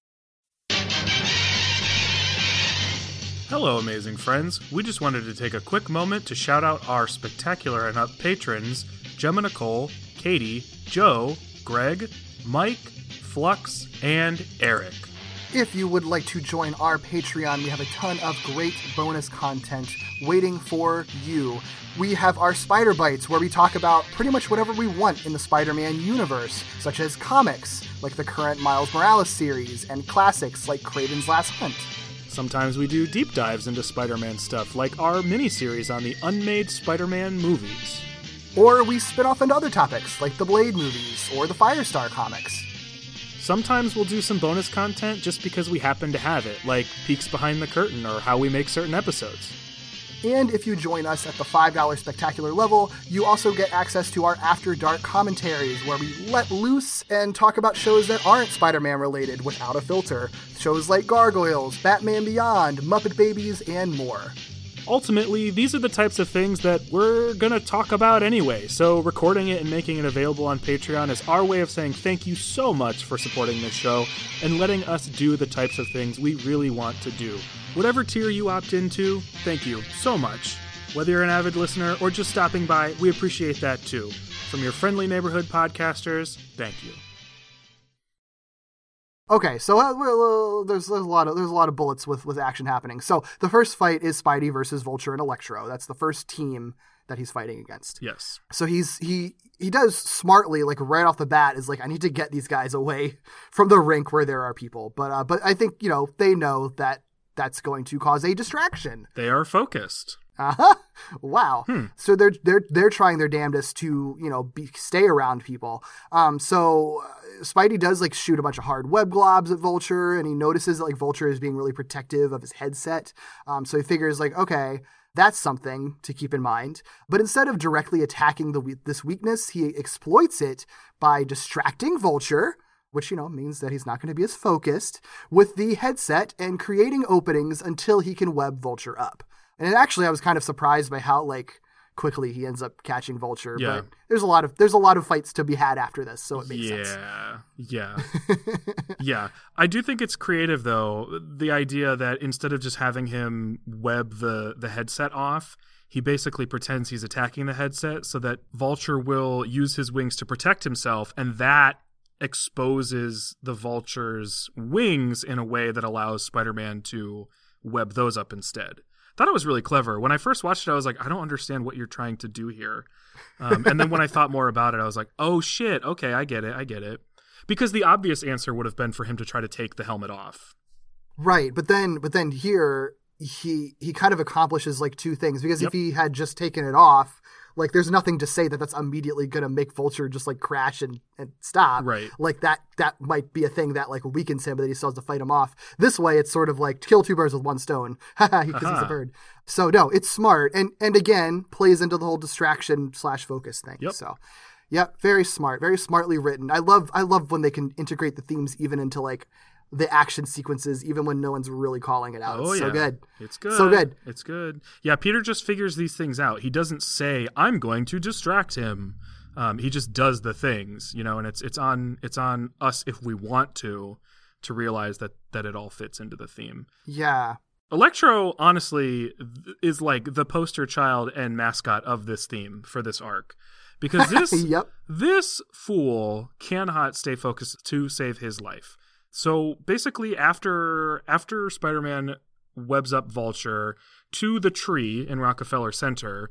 Hello, amazing friends. We just wanted to take a quick moment to shout out our spectacular and up patrons Gemma Nicole, Katie, Joe, Greg, Mike, Flux, and Eric. If you would like to join our Patreon, we have a ton of great bonus content waiting for you. We have our Spider Bites, where we talk about pretty much whatever we want in the Spider Man universe, such as comics, like the current Miles Morales series, and classics like Kraven's Last Hunt. Sometimes we do deep dives into Spider Man stuff, like our miniseries on the unmade Spider Man movies. Or we spin off into other topics, like the Blade movies or the Firestar comics. Sometimes we'll do some bonus content just because we happen to have it, like peeks behind the curtain or how we make certain episodes. And if you join us at the $5 spectacular level, you also get access to our After Dark commentaries, where we let loose and talk about shows that aren't Spider Man related without a filter. Shows like Gargoyles, Batman Beyond, Muppet Babies, and more. Ultimately, these are the types of things that we're gonna talk about anyway, so recording it and making it available on Patreon is our way of saying thank you so much for supporting this show and letting us do the types of things we really want to do. Whatever tier you opt into, thank you so much. Whether you're an avid listener or just stopping by, we appreciate that too. From your friendly neighborhood podcasters, thank you. Okay, so uh, there's, there's a lot of there's a lot of bullets with with action happening. So the first fight is Spidey versus Vulture and Electro. That's the first team that he's fighting against. Yes. So he's he he does smartly like right off the bat is like I need to get these guys away from the rink where there are people. But uh, but I think you know they know that that's going to cause a distraction. They are focused. Uh-huh. Wow. Hmm. So they're they're they're trying their damnedest to you know be, stay around people. Um. So uh, Spidey does like shoot a bunch of hard web globs at Vulture, and he notices that like Vulture is being really protective of his headset. Um. So he figures like okay. That's something to keep in mind. But instead of directly attacking the this weakness, he exploits it by distracting Vulture, which you know means that he's not going to be as focused with the headset and creating openings until he can web Vulture up. And actually, I was kind of surprised by how like quickly he ends up catching Vulture. Yeah. But there's a lot of there's a lot of fights to be had after this, so it makes sense. yeah, yeah, yeah. I do think it's creative though. The idea that instead of just having him web the the headset off, he basically pretends he's attacking the headset so that Vulture will use his wings to protect himself, and that exposes the Vulture's wings in a way that allows Spider-Man to web those up instead. Thought it was really clever. When I first watched it, I was like, I don't understand what you're trying to do here. Um, and then when I thought more about it, I was like, oh shit, okay, I get it, I get it. Because the obvious answer would have been for him to try to take the helmet off. Right, but then but then here he he kind of accomplishes like two things because Yep. if he had just taken it off, like there's nothing to say that that's immediately going to make Vulture just like crash and, and stop. Right. Like that that might be a thing that like weakens him, but then he still has to fight him off. This way, it's sort of like kill two birds with one stone because he's a uh-huh. bird. So no, it's smart and and again plays into the whole distraction slash focus thing. Yep. So. Yeah, very smart, very smartly written. I love I love when they can integrate the themes even into like the action sequences, even when no one's really calling it out. Oh it's yeah, so good. It's good. So good. It's good. Yeah, Peter just figures these things out. He doesn't say, "I'm going to distract him." Um, he just does the things, you know, and it's it's on it's on us if we want to to realize that that it all fits into the theme. Yeah. Electro, honestly, is like the poster child and mascot of this theme for this arc. Because this Yep. this fool cannot stay focused to save his life. So basically after after Spider-Man webs up Vulture to the tree in Rockefeller Center,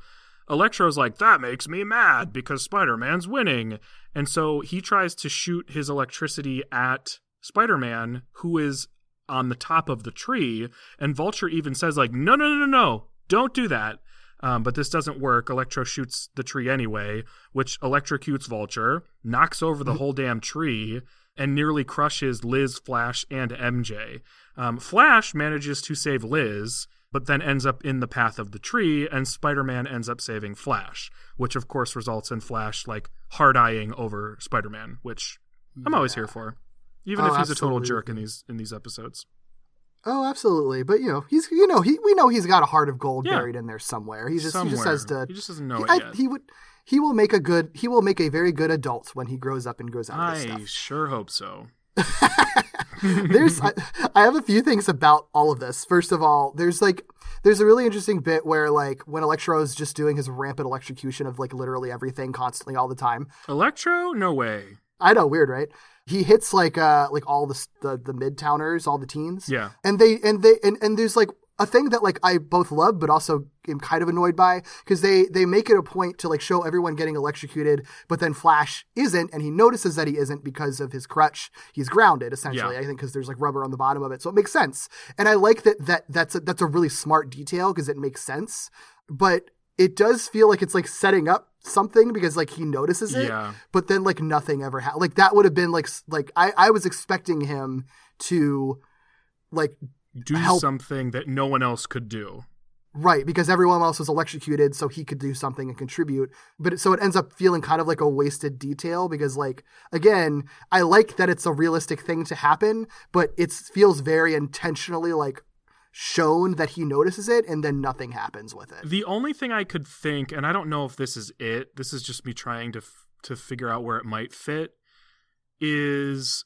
Electro's like, that makes me mad because Spider Man's winning. And so he tries to shoot his electricity at Spider Man, who is on the top of the tree. And Vulture even says, like, no, no, no, no, no, don't do that. Um, but this doesn't work. Electro shoots the tree anyway, which electrocutes Vulture, knocks over the whole damn tree, and nearly crushes Liz, Flash, and MJ. Um, Flash manages to save Liz, but then ends up in the path of the tree, and Spider Man ends up saving Flash, which of course results in Flash like hard eyeing over Spider Man, which I'm always here for, even Oh, if he's a total jerk in these in these episodes. Oh, absolutely. But you know, he's you know he we know he's got a heart of gold Yeah. buried in there somewhere. He just he just has to. He just doesn't know he, it I- yet. he would. He will make a good. He will make a very good adult when he grows up and grows out of this stuff. I sure hope so. there's I, I have a few things about all of this. First of all, there's like there's a really interesting bit where like when Electro is just doing his rampant electrocution of like literally everything constantly all the time. Electro? No way. I know, weird, right? He hits like uh like all the the, the midtowners, all the teens. Yeah. And they and they and, and there's like a thing that like I both love but also am kind of annoyed by because they they make it a point to like show everyone getting electrocuted, but then Flash isn't, and he notices that he isn't because of his crutch. He's grounded essentially. Yeah. I think because there's like rubber on the bottom of it, so it makes sense. And I like that that that's a, that's a really smart detail because it makes sense, but it does feel like it's like setting up something because like he notices it Yeah. but then like nothing ever happened. Like that would have been like like I I was expecting him to like Do Help. something that no one else could do. right because everyone else was electrocuted so he could do something and contribute. But it, so it ends up feeling kind of like a wasted detail because like again I like that it's a realistic thing to happen, but it feels very intentionally like shown that he notices it and then nothing happens with it. The only thing I could think, and I don't know if this is it, this is just me trying to f- to figure out where it might fit, is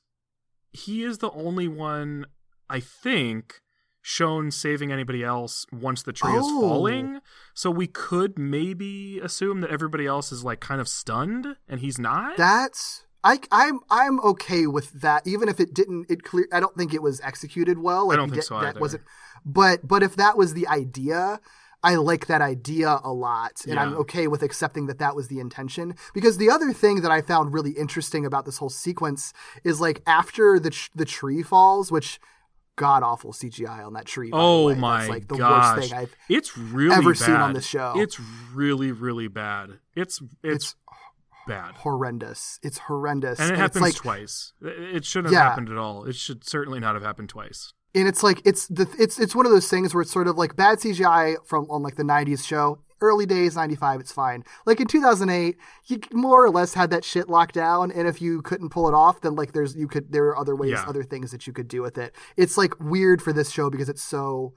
he is the only one I think shown saving anybody else once the tree is Oh. falling. So we could maybe assume that everybody else is like kind of stunned and he's not. That's I I'm I'm okay with that, even if it didn't. It clear. I don't think it was executed well. Like, don't you think so That wasn't. But but if that was the idea, I like that idea a lot, and I'm okay with accepting that that was the intention. Because the other thing that I found really interesting about this whole sequence is like after the tr- the tree falls, which god awful CGI on that tree. the. Oh That's, my like the gosh! worst thing I've it's really ever bad. seen on this show. It's really really bad. It's it's, it's bad. horrendous. It's horrendous. And it it's happens like twice. It shouldn't have Yeah. happened at all. It should certainly not have happened twice. and it's like it's the it's it's one of those things where it's sort of like bad CGI from on like the '90s show. Early days, '95, it's fine. Like in 2008, you more or less had that shit locked down, and if you couldn't pull it off, then like there's you could there are other ways, Yeah. other things that you could do with it. It's like weird for this show because it's so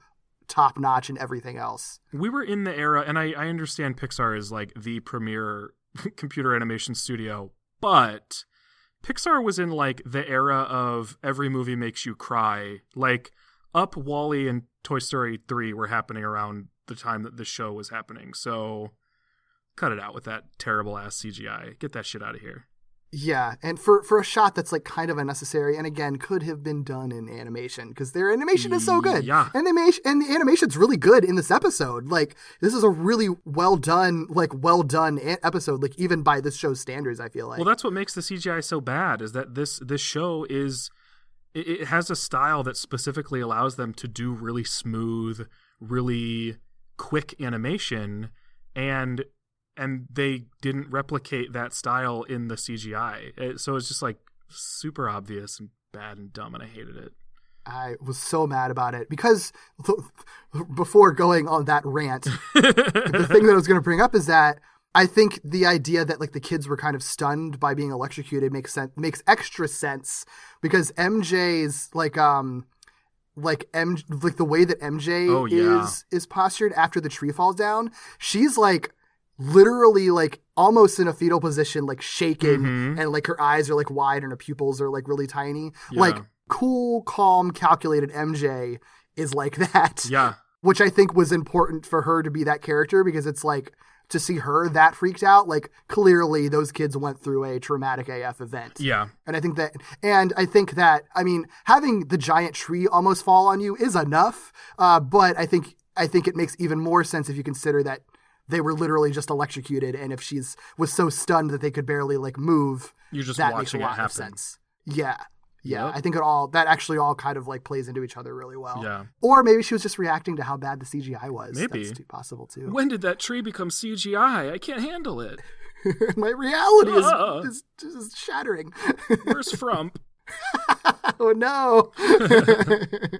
top notch and everything else. We were in the era, and I, I understand Pixar is like the premier computer animation studio, but Pixar was in like the era of every movie makes you cry. Like Up, WALL-E, and Toy Story 3 were happening around the time that the show was happening. So cut it out with that terrible ass CGI. Get that shit out of here. Yeah, and for for a shot that's like kind of unnecessary, and again could have been done in animation because their animation is so good. Yeah. and the animation and the animation's really good in this episode. Like this is a really well done, like well done episode. Like even by this show's standards, I feel like. Well, that's what makes the CGI so bad is that this this show is it, it has a style that specifically allows them to do really smooth, really quick animation and and they didn't replicate that style in the CGI. It- so it's just like super obvious and bad and dumb and I hated it. I was so mad about it because before going on that rant, the thing that I was going to bring up is that I think the idea that like the kids were kind of stunned by being electrocuted makes sense makes extra sense because MJ's like um like M like the way that MJ Oh, yeah. is is postured after the tree falls down, she's like literally like almost in a fetal position, like shaking, Mhm. and like her eyes are like wide and her pupils are like really tiny. Yeah. Like cool, calm, calculated MJ is like that Yeah. which I think was important for her to be that character because it's like to see her that freaked out. Like clearly, those kids went through a traumatic AF event. Yeah. And I think that, and I think that, I mean, having the giant tree almost fall on you is enough. Uh, but I think, I think it makes even more sense if you consider that they were literally just electrocuted, and if she's was so stunned that they could barely like move, You're just that makes a lot of sense. Yeah, yeah. Yep. I think it all that actually all kind of like plays into each other really well. Yeah. Or maybe she was just reacting to how bad the CGI was. Maybe. That's too possible too. When did that tree become CGI? I can't handle it. My reality is, Ah. is, is shattering. Where's Frump? oh no.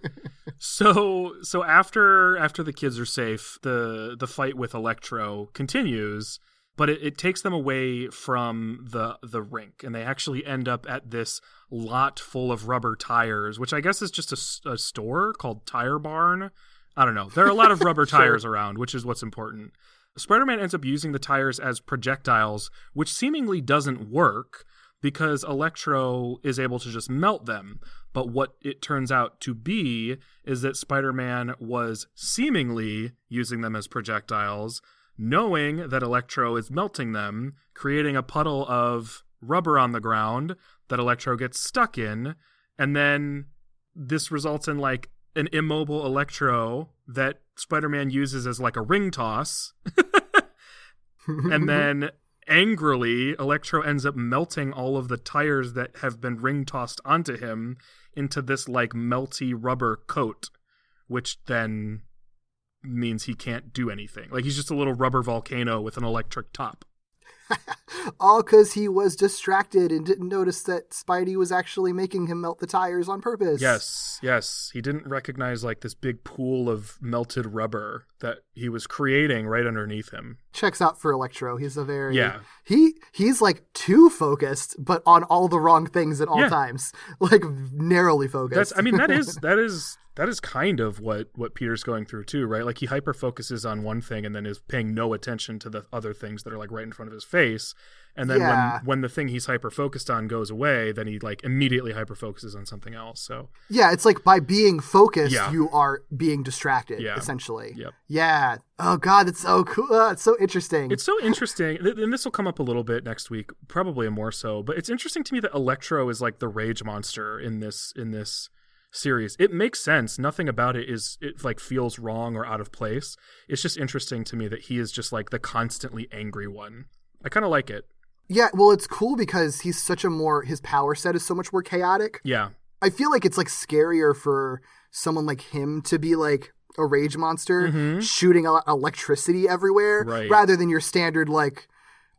So so after after the kids are safe, the the fight with Electro continues, but it, it takes them away from the the rink, and they actually end up at this lot full of rubber tires, which I guess is just a store called Tire Barn. I don't know. There are a lot of rubber tires around, which is what's important. Spider-Man ends up using the tires as projectiles, which seemingly doesn't work because Electro is able to just melt them. But what it turns out to be is that Spider Man was seemingly using them as projectiles, knowing that Electro is melting them, creating a puddle of rubber on the ground that Electro gets stuck in, and then this results in like an immobile Electro that Spider Man uses as like a ring toss. and then angrily electro ends up melting all of the tires that have been ring tossed onto him into this like melty rubber coat which then means he can't do anything. Like he's just a little rubber volcano with an electric top. All because he was distracted and didn't notice that Spidey was actually making him melt the tires on purpose. yes yes. He didn't recognize like this big pool of melted rubber that he was creating right underneath him Checks out for Electro. He's a very Yeah. He he's like too focused, but on all the wrong things at all Yeah. times. Like narrowly focused. That's I mean that is that is that is kind of what what Peter's going through too, right? Like he hyper focuses on one thing and then is paying no attention to the other things that are like right in front of his face. And then Yeah. when when the thing he's hyper focused on goes away, then he like immediately hyper focuses on something else. So Yeah, it's like by being focused, Yeah. you are being distracted, Yeah. essentially. Yep. Yeah. Oh God, that's so cool. Uh, it's so interesting. It's so interesting, and this will come up a little bit next week, probably more so. But it's interesting to me that Electro is like the rage monster in this in this series. It makes sense. Nothing about it is it like feels wrong or out of place. It's just interesting to me that he is just like the constantly angry one. I kind of like it. Yeah, well, it's cool because he's such a more his power set is so much more chaotic. Yeah, I feel like it's like scarier for someone like him to be like a rage monster shooting electricity everywhere Mm-hmm. Right. rather than your standard like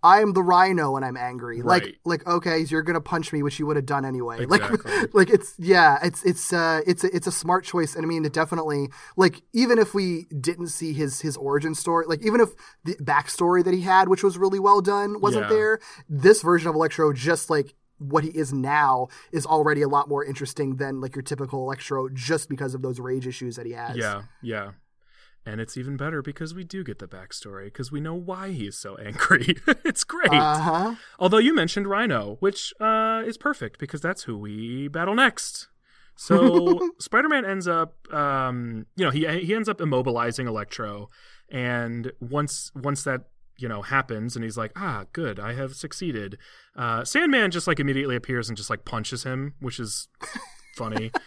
I am the rhino and I'm angry. Right. Like like okay, you're gonna punch me, which you would have done anyway. Exactly. Like like it's yeah, it's it's uh it's a, it's a smart choice, and I mean it definitely like even if we didn't see his his origin story, like even if the backstory that he had, which was really well done, wasn't Yeah. there, this version of Electro just like what he is now is already a lot more interesting than like your typical Electro just because of those rage issues that he has. Yeah, yeah. And it's even better because we do get the backstory because we know why he's so angry. it's great. Uh huh. Although you mentioned Rhino, which uh, is perfect because that's who we battle next. So Spider-Man ends up, um, you know, he he ends up immobilizing Electro, and once once that you know happens, and he's like, ah, good, I have succeeded. Uh, Sandman just like immediately appears and just like punches him, which is funny.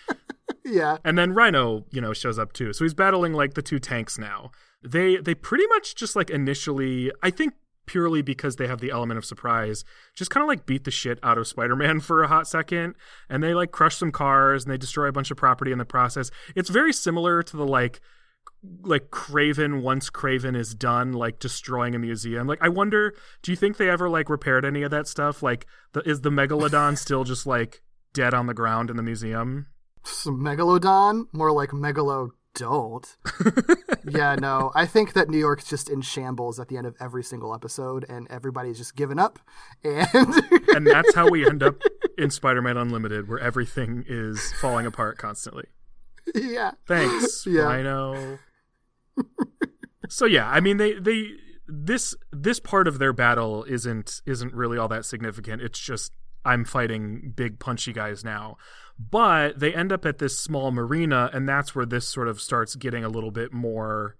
Yeah. And then Rhino, you know, shows up too. So he's battling like the two tanks now. They they pretty much just like initially, I think purely because they have the element of surprise, just kind of like beat the shit out of Spider-Man for a hot second and they like crush some cars and they destroy a bunch of property in the process. It's very similar to the like like Kraven once Kraven is done like destroying a museum. Like I wonder, do you think they ever like repaired any of that stuff? Like the, is the megalodon still just like dead on the ground in the museum? Some megalodon, more like megalo don't. yeah, no. I think that New York's just in shambles at the end of every single episode, and everybody's just given up. And and that's how we end up in Spider-Man Unlimited, where everything is falling apart constantly. yeah, Thanks, Yeah. Rhino. so yeah, I mean they they this this part of their battle isn't isn't really all that significant. It's just I'm fighting big punchy guys now. But they end up at this small marina, and that's where this sort of starts getting a little bit more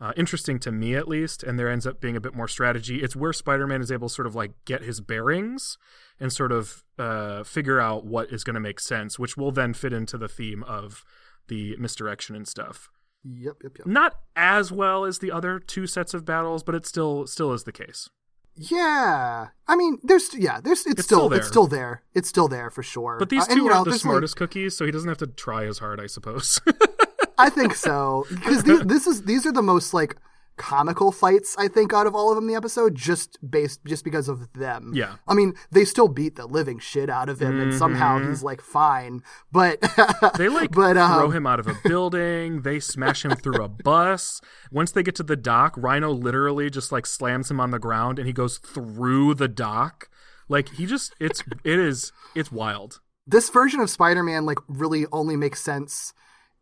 uh, interesting to me, at least. And there ends up being a bit more strategy. It's where Spider Man is able to sort of like get his bearings and sort of uh, figure out what is going to make sense, which will then fit into the theme of the misdirection and stuff. yep, yep, yep. Not as well as the other two sets of battles, but it still still is the case. Yeah, I mean, there's yeah, there's it's, It's still, still there. it's still there. It's still there for sure. But these Uh, and, two you know, aren't the there's, like- smartest cookies, so he doesn't have to try as hard, I suppose. I think so because this is these are the most like comical fights I think out of all of them in the episode just based just because of them. Yeah. I mean they still beat the living shit out of him and somehow he's like fine, but Mm-hmm. they like but um, throw him out of a building. They smash him through a bus. Once they get to the dock, Rhino literally just like slams him on the ground, and he goes through the dock. Like he just it's it is it's wild. this version of Spider-Man like really only makes sense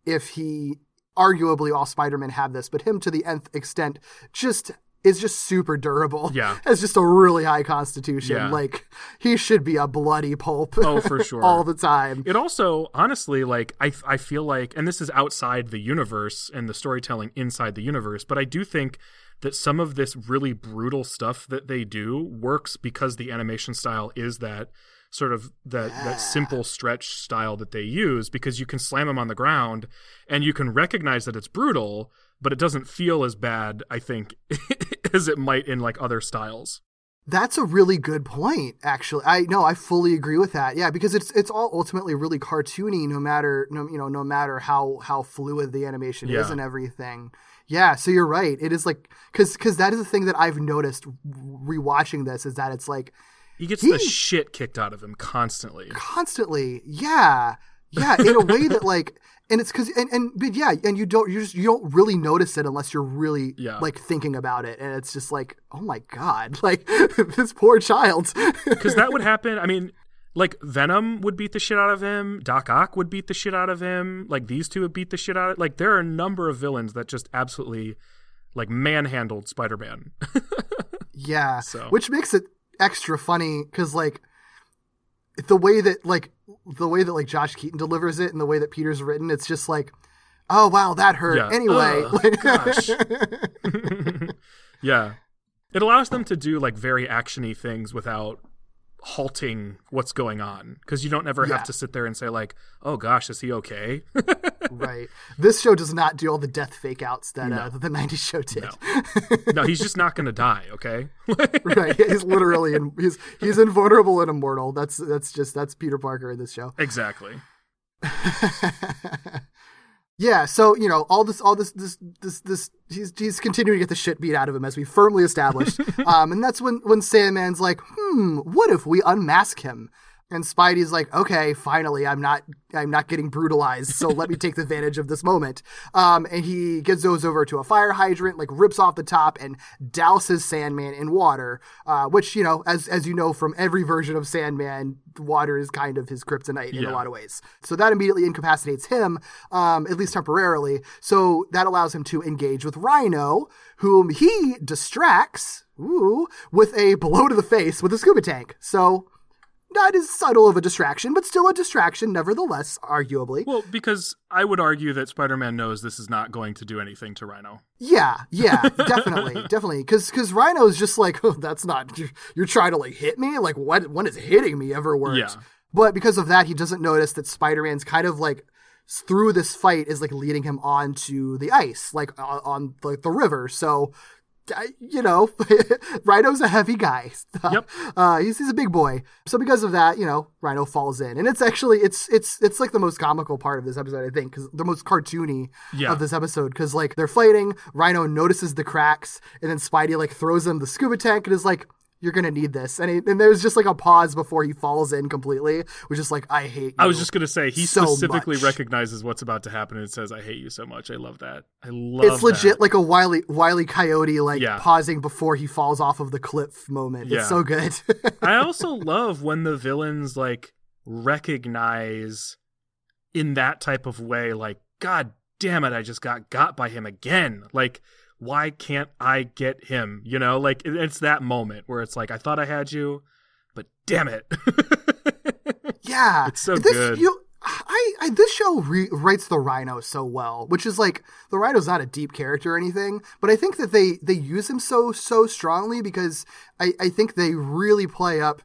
if he arguably all Spider-Men have this, but him to the nth extent just is just super durable. Yeah. Has just a really high constitution. Yeah. Like he should be a bloody pulp. Oh, for sure. all the time. It also, honestly, like I, I feel like, and this is outside the universe and the storytelling inside the universe, but I do think that some of this really brutal stuff that they do works because the animation style is that sort of that that simple stretch style that they use because you can slam them on the ground and you can recognize that it's brutal but it doesn't feel as bad i think as it might in like other styles That's a really good point, actually. I no, I fully agree with that. Yeah, because it's it's all ultimately really cartoony, no matter no you know no matter how how fluid the animation is and everything. Yeah, so you're right. It is like because because that is the thing that I've noticed rewatching this is that it's like he gets He- the hmm. shit kicked out of him constantly constantly yeah yeah in a way that like and it's because and, and but yeah and you don't you just you don't really notice it unless you're really Yeah. like thinking about it and it's just like oh my god like this poor child because that would happen. I mean, like Venom would beat the shit out of him. Doc Ock would beat the shit out of him. Like these two would beat the shit out of. Like there are a number of villains that just absolutely like manhandled Spider Man. Yeah, So- which makes it extra funny because like the way that like the way that like Josh Keaton delivers it and the way that Peter's written, it's just like, oh wow, that hurt. Yeah. Anyway, like, gosh. yeah, it allows them to do like very actiony things without halting what's going on because you don't ever Yeah. have to sit there and say like, oh gosh, is he okay? right. This show does not do all the death fake outs that uh, that the '90s show did. no, he's just not going to die. Okay. right. He's literally in, he's he's invulnerable and immortal. That's that's just that's Peter Parker in this show. exactly. Yeah, so you know all this, all this, this, this, this. He's he's continuing to get the shit beat out of him as we firmly established. um, and that's when when Sandman's like, hmm, what if we unmask him? And Spidey's like, okay, finally, I'm not, I'm not getting brutalized, so let me take the advantage of this moment. Um, and he gets those over to a fire hydrant, like rips off the top and douses Sandman in water. Uh, which you know, as as you know from every version of Sandman, water is kind of his kryptonite in a lot of ways. So that immediately incapacitates him, um, at least temporarily. So that allows him to engage with Rhino, whom he distracts, ooh, with a blow to the face with a scuba tank. So not as subtle of a distraction, but still a distraction, nevertheless, arguably. Well, because I would argue that Spider-Man knows this is not going to do anything to Rhino. Yeah, yeah, definitely, definitely. Because because Rhino's just like, oh, that's not. You're, you're trying to like hit me. Like what? When is hitting me ever worked? Yeah. But because of that, he doesn't notice that Spider-Man's kind of like through this fight is like leading him onto the ice, like on, on like the river. So. You know, Rhino's a heavy guy. Yep. Uh, he's, he's a big boy. So because of that, you know, Rhino falls in, and it's actually it's it's it's like the most comical part of this episode, I think, because the most cartoony Yeah. of this episode. Because like they're fighting, Rhino notices the cracks, and then Spidey like throws him the scuba tank and is like, "You're gonna need this." And he, and there's just like a pause before he falls in completely, which is like, "I hate." You. I was just to say he so specifically much. recognizes what's about to happen and says, "I hate you so much." I love that. I love. It's legit like a wily wily coyote like Yeah. pausing before he falls off of the cliff moment. Yeah. It's so good. I also love when the villains like recognize in that type of way, like, God damn it, I just got got by him again. Like, why can't I get him? You know, like it's that moment where it's like, I thought I had you, but damn it. Yeah, It's so this, good. You, I, I this show re- writes the Rhino so well, which is like the Rhino's not a deep character or anything, but I think that they they use him so so strongly because I I think they really play up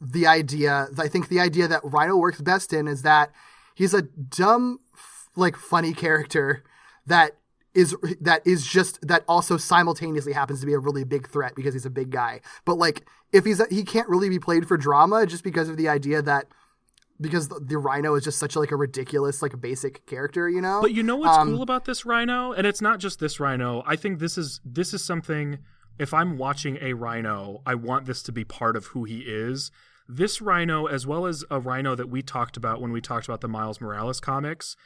the idea. I think the idea that Rhino works best in is that he's a dumb, f- like funny character that is that is just that also simultaneously happens to be a really big threat because he's a big guy. But like if he's he can't really be played for drama just because of the idea that because the, the Rhino is just such a, like a ridiculous like basic character, you know. But you know what's Um, cool about this rhino? And it's not just this rhino. I think this is this is something if I'm watching a rhino, I want this to be part of who he is. This rhino, as well as a rhino that we talked about when we talked about the Miles Morales comics,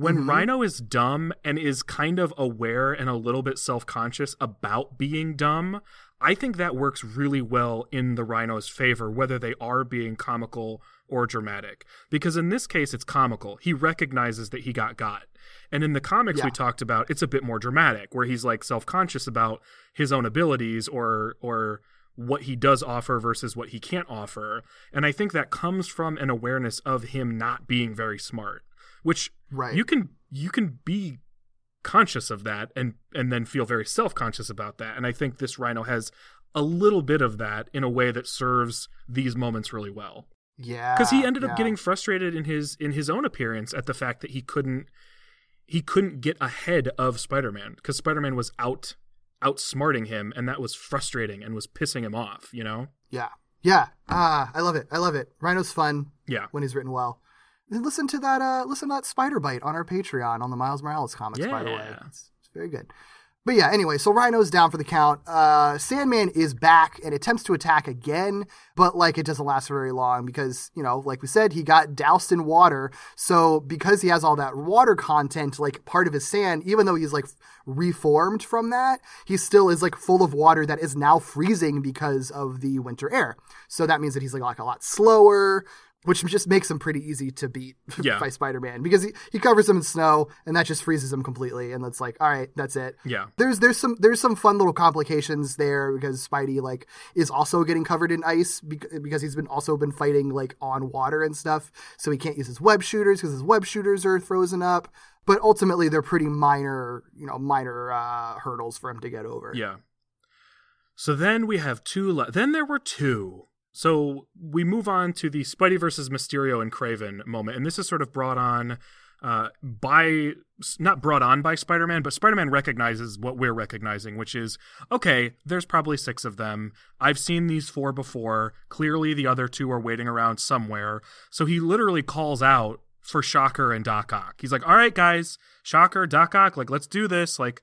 when Mm-hmm. Rhino is dumb and is kind of aware and a little bit self conscious about being dumb, I think that works really well in the Rhino's favor, whether they are being comical or dramatic. Because in this case, it's comical. He recognizes that he got got. And in the comics Yeah. we talked about, it's a bit more dramatic, where he's like self conscious about his own abilities or or what he does offer versus what he can't offer. And I think that comes from an awareness of him not being very smart. Which Right. you can you can be conscious of that and and then feel very self-conscious about that and i think this rhino has a little bit of that in a way that serves these moments really well yeah, because he ended yeah. up getting frustrated in his in his own appearance at the fact that he couldn't he couldn't get ahead of spider-man because spider-man was out outsmarting him and that was frustrating and was pissing him off you know yeah, yeah. Ah, I love it. I love it. Rhino's fun yeah when he's written well. Listen to that. Uh, listen to that Spider Bite on our Patreon on the Miles Morales comics. By the way, it's, it's very good. But yeah, anyway, so Rhino's down for the count. Uh, Sandman is back and attempts to attack again, but like it doesn't last very long because, you know, like we said, he got doused in water. So because he has all that water content, like part of his sand, even though he's like reformed from that, he still is like full of water that is now freezing because of the winter air. So that means that he's like, like a lot slower, which just makes him pretty easy to beat Yeah. by Spider-Man because he, he covers him in snow and that just freezes him completely. And that's like, all right, that's it yeah there's there's some there's some fun little complications there because Spidey like is also getting covered in ice bec- because he's been also been fighting like on water and stuff, so he can't use his web shooters because his web shooters are frozen up. But ultimately, they're pretty minor, you know, minor uh, hurdles for him to get over. Yeah. So then we have two. Le- then there were two. So we move on to the Spidey versus Mysterio and Kraven moment, and this is sort of brought on uh, by not brought on by Spider-Man, but Spider-Man recognizes what we're recognizing, which is okay. There's probably six of them. I've seen these four before. Clearly, the other two are waiting around somewhere. So he literally calls out for Shocker and Doc Ock. He's like, "All right, guys, Shocker, Doc Ock, like let's do this. Like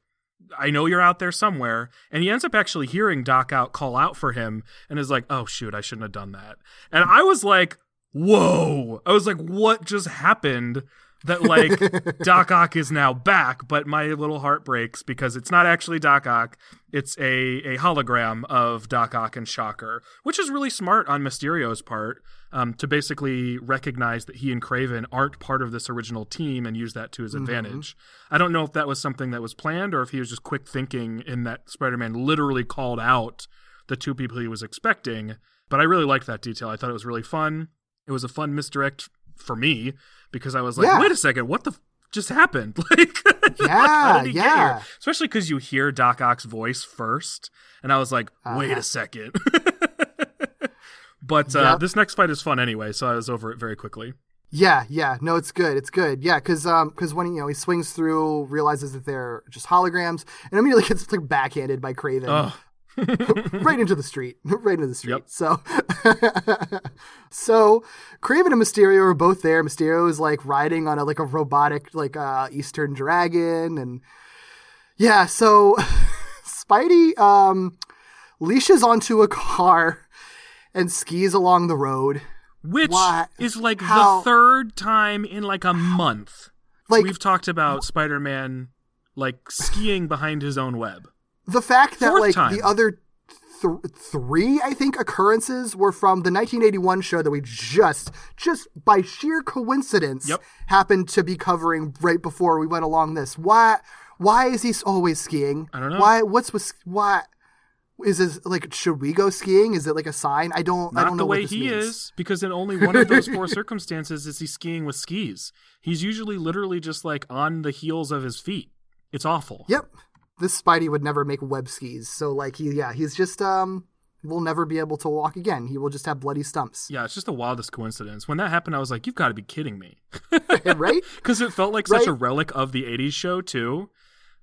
I know you're out there somewhere." And he ends up actually hearing Doc Ock call out for him and is like, "Oh shoot, I shouldn't have done that." And I was like, "Whoa." I was like, "What just happened?" That like Doc Ock is now back, but my little heart breaks because it's not actually Doc Ock. It's a, a hologram of Doc Ock and Shocker, which is really smart on Mysterio's part um, to basically recognize that he and Kraven aren't part of this original team and use that to his advantage. I don't know if that was something that was planned or if he was just quick thinking in that Spider Man literally called out the two people he was expecting. But I really liked that detail. I thought it was really fun. It was a fun misdirect for me because I was like, Yeah. wait a second, what the f- just happened? Like, Yeah, how did he get yeah. Especially because you hear Doc Ock's voice first, and I was like, wait Uh-huh. a second. but uh, Yep. this next fight is fun anyway, so I was over it very quickly. Yeah, yeah, no, it's good, it's good, yeah, because um, because when you know he swings through, realizes that they're just holograms, and immediately gets like backhanded by Kraven. right into the street, right into the street. Yep. So, so Kraven and Mysterio are both there. Mysterio is like riding on a like a robotic like uh, Eastern dragon, and yeah, so Spidey um leashes onto a car and skis along the road. Which Why- is like how- the third time in like a month Like we've talked about Spider Man like skiing behind his own web. The fact that Fourth like time. the other th- three i think occurrences were from the 1981 show that we just just by sheer coincidence Yep. happened to be covering right before we went along this why why is he always skiing I don't know. why what's with why is this like should we go skiing is it like a sign i don't i don't know the what way this he means. is, because in only one of those four circumstances is he skiing with skis. He's usually literally just like on the heels of his feet. It's awful. Yep. This Spidey would never make web skis. So like he yeah, he's just um will never be able to walk again. He will just have bloody stumps. Yeah, it's just the wildest coincidence. When that happened, I was like, "You've got to be kidding me," right? because it felt like such a relic of the '80s show too.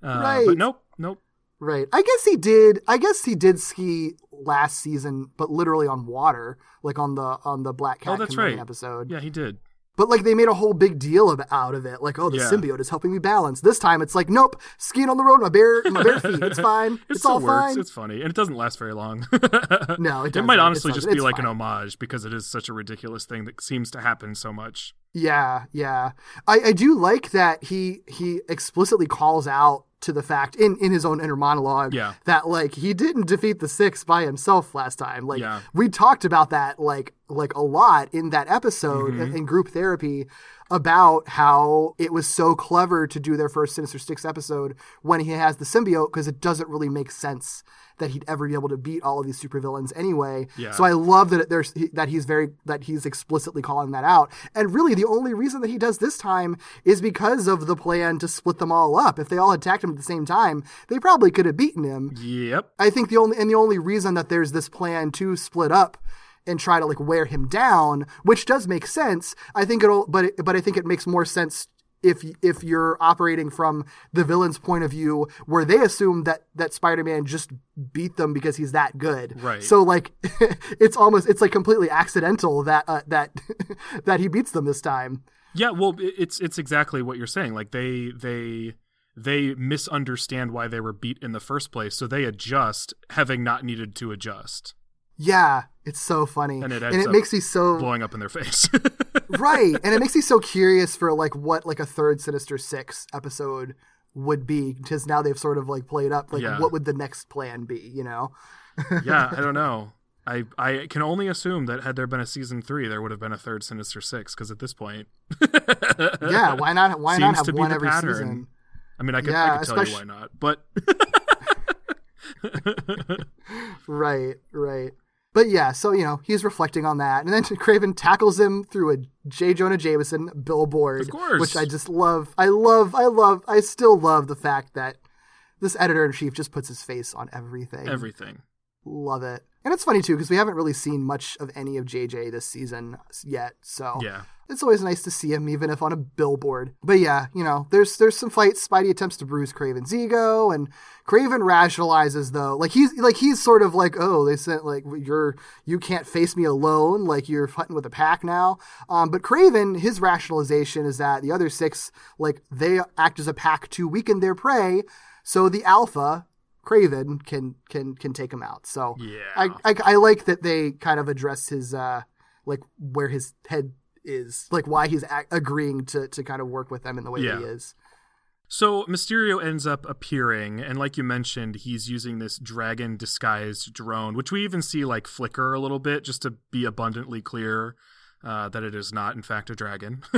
Uh, Right. But nope, nope. Right. I guess he did I guess he did ski last season, but literally on water, like on the on the Black Cat oh, that's right. episode. Yeah, he did. But like they made a whole big deal of, out of it. Like, oh the Yeah. symbiote is helping me balance. This time it's like, nope, skiing on the road, my bare my bare feet. It's fine. It it's all works. fine. It's funny, and it doesn't last very long. No, it it might honestly just be It's like an homage because it is such a ridiculous thing that seems to happen so much. Yeah, yeah. I, I do like that he he explicitly calls out to the fact in, in his own inner monologue Yeah. that like he didn't defeat the six by himself last time. Like Yeah. we talked about that like like a lot in that episode Mm-hmm. in, in group therapy about how it was so clever to do their first Sinister Six episode when he has the symbiote because it doesn't really make sense that he'd ever be able to beat all of these supervillains anyway. Yeah. So I love that there's that he's very that he's explicitly calling that out. And really, the only reason that he does this time is because of the plan to split them all up. If they all attacked him at the same time, they probably could have beaten him. Yep. I think the only and the only reason that there's this plan to split up and try to like wear him down, which does make sense. I think it'll, but it, but I think it makes more sense if if you're operating from the villain's point of view, where they assume that that Spider-Man just beat them because he's that good. Right. So like, it's almost it's like completely accidental that uh, that that he beats them this time. Yeah, well, it's it's exactly what you're saying. Like they they they misunderstand why they were beat in the first place, so they adjust, having not needed to adjust, Yeah, it's so funny, and it and it makes me so blowing up in their face. right and it makes me so curious for like what like a third sinister six episode would be because now they've sort of like played up like Yeah. what would the next plan be you know yeah, I don't know. I I can only assume that had there been a season three, there would have been a third Sinister Six. Because at this point, yeah why not why not have one every pattern. season I mean, I could Yeah, I could tell you why not, but right right but yeah so you know he's reflecting on that and then kraven tackles him through a j jonah jameson billboard Of course. which i just love i love i love i still love the fact that this editor in chief just puts his face on everything everything. Love it. And it's funny too because we haven't really seen much of any of JJ this season yet. So Yeah. it's always nice to see him, even if on a billboard. But yeah, you know, there's there's some fights. Spidey attempts to bruise Kraven's ego, and Kraven rationalizes though, like he's like he's sort of like, oh, they said like you're you can't face me alone, like you're fighting with a pack now. Um, but Kraven, his rationalization is that the other six, like they act as a pack to weaken their prey, so the alpha. Kraven can can can take him out. So Yeah. I, I I like that they kind of address his uh like where his head is, like why he's a- agreeing to to kind of work with them in the way that he is. So Mysterio ends up appearing, and like you mentioned, he's using this dragon disguised drone, which we even see like flicker a little bit, just to be abundantly clear uh, that it is not, in fact, a dragon.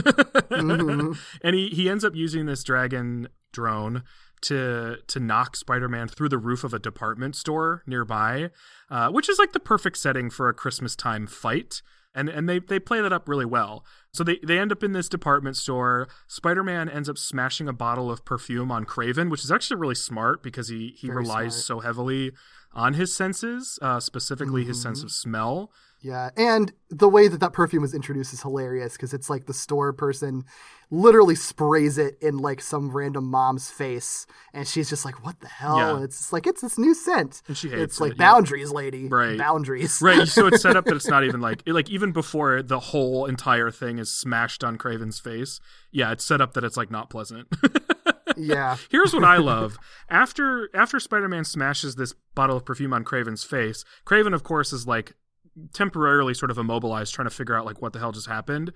And he, he ends up using this dragon drone to to knock Spider-Man through the roof of a department store nearby, uh, which is like the perfect setting for a Christmas time fight. And and they, they play that up really well. So they, they end up in this department store. Spider-Man ends up smashing a bottle of perfume on Kraven, which is actually really smart because he, he Very relies smart. so heavily on his senses, uh, specifically his sense Mm-hmm. of smell. Yeah, and the way that that perfume was introduced is hilarious because it's like the store person literally sprays it in like some random mom's face, and she's just like, "What the hell?" Yeah. And it's just like it's this new scent. And she hates it's like it, yeah. boundaries, lady. Right. boundaries. Right. So it's set up that it's not even like it, like even before the whole entire thing is smashed on Kraven's face. Yeah, it's set up that it's like not pleasant. yeah. Here's what I love. After after Spider-Man smashes this bottle of perfume on Kraven's face, Kraven of course is like temporarily sort of immobilized trying to figure out like what the hell just happened.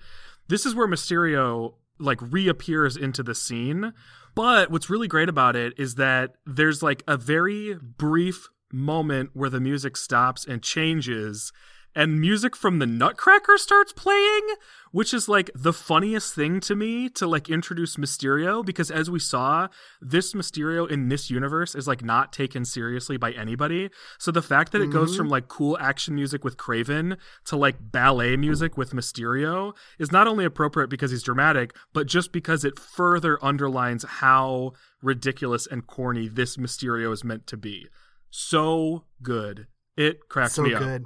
This is where Mysterio like reappears into the scene. But what's really great about it is that there's like a very brief moment where the music stops and changes and music from the Nutcracker starts playing, which is like the funniest thing to me to like introduce Mysterio because as we saw, this Mysterio in this universe is like not taken seriously by anybody. So the fact that it goes mm-hmm. from like cool action music with Kraven to like ballet music with Mysterio is not only appropriate because he's dramatic, but just because it further underlines how ridiculous and corny this Mysterio is meant to be. So good. It cracks so me up. good.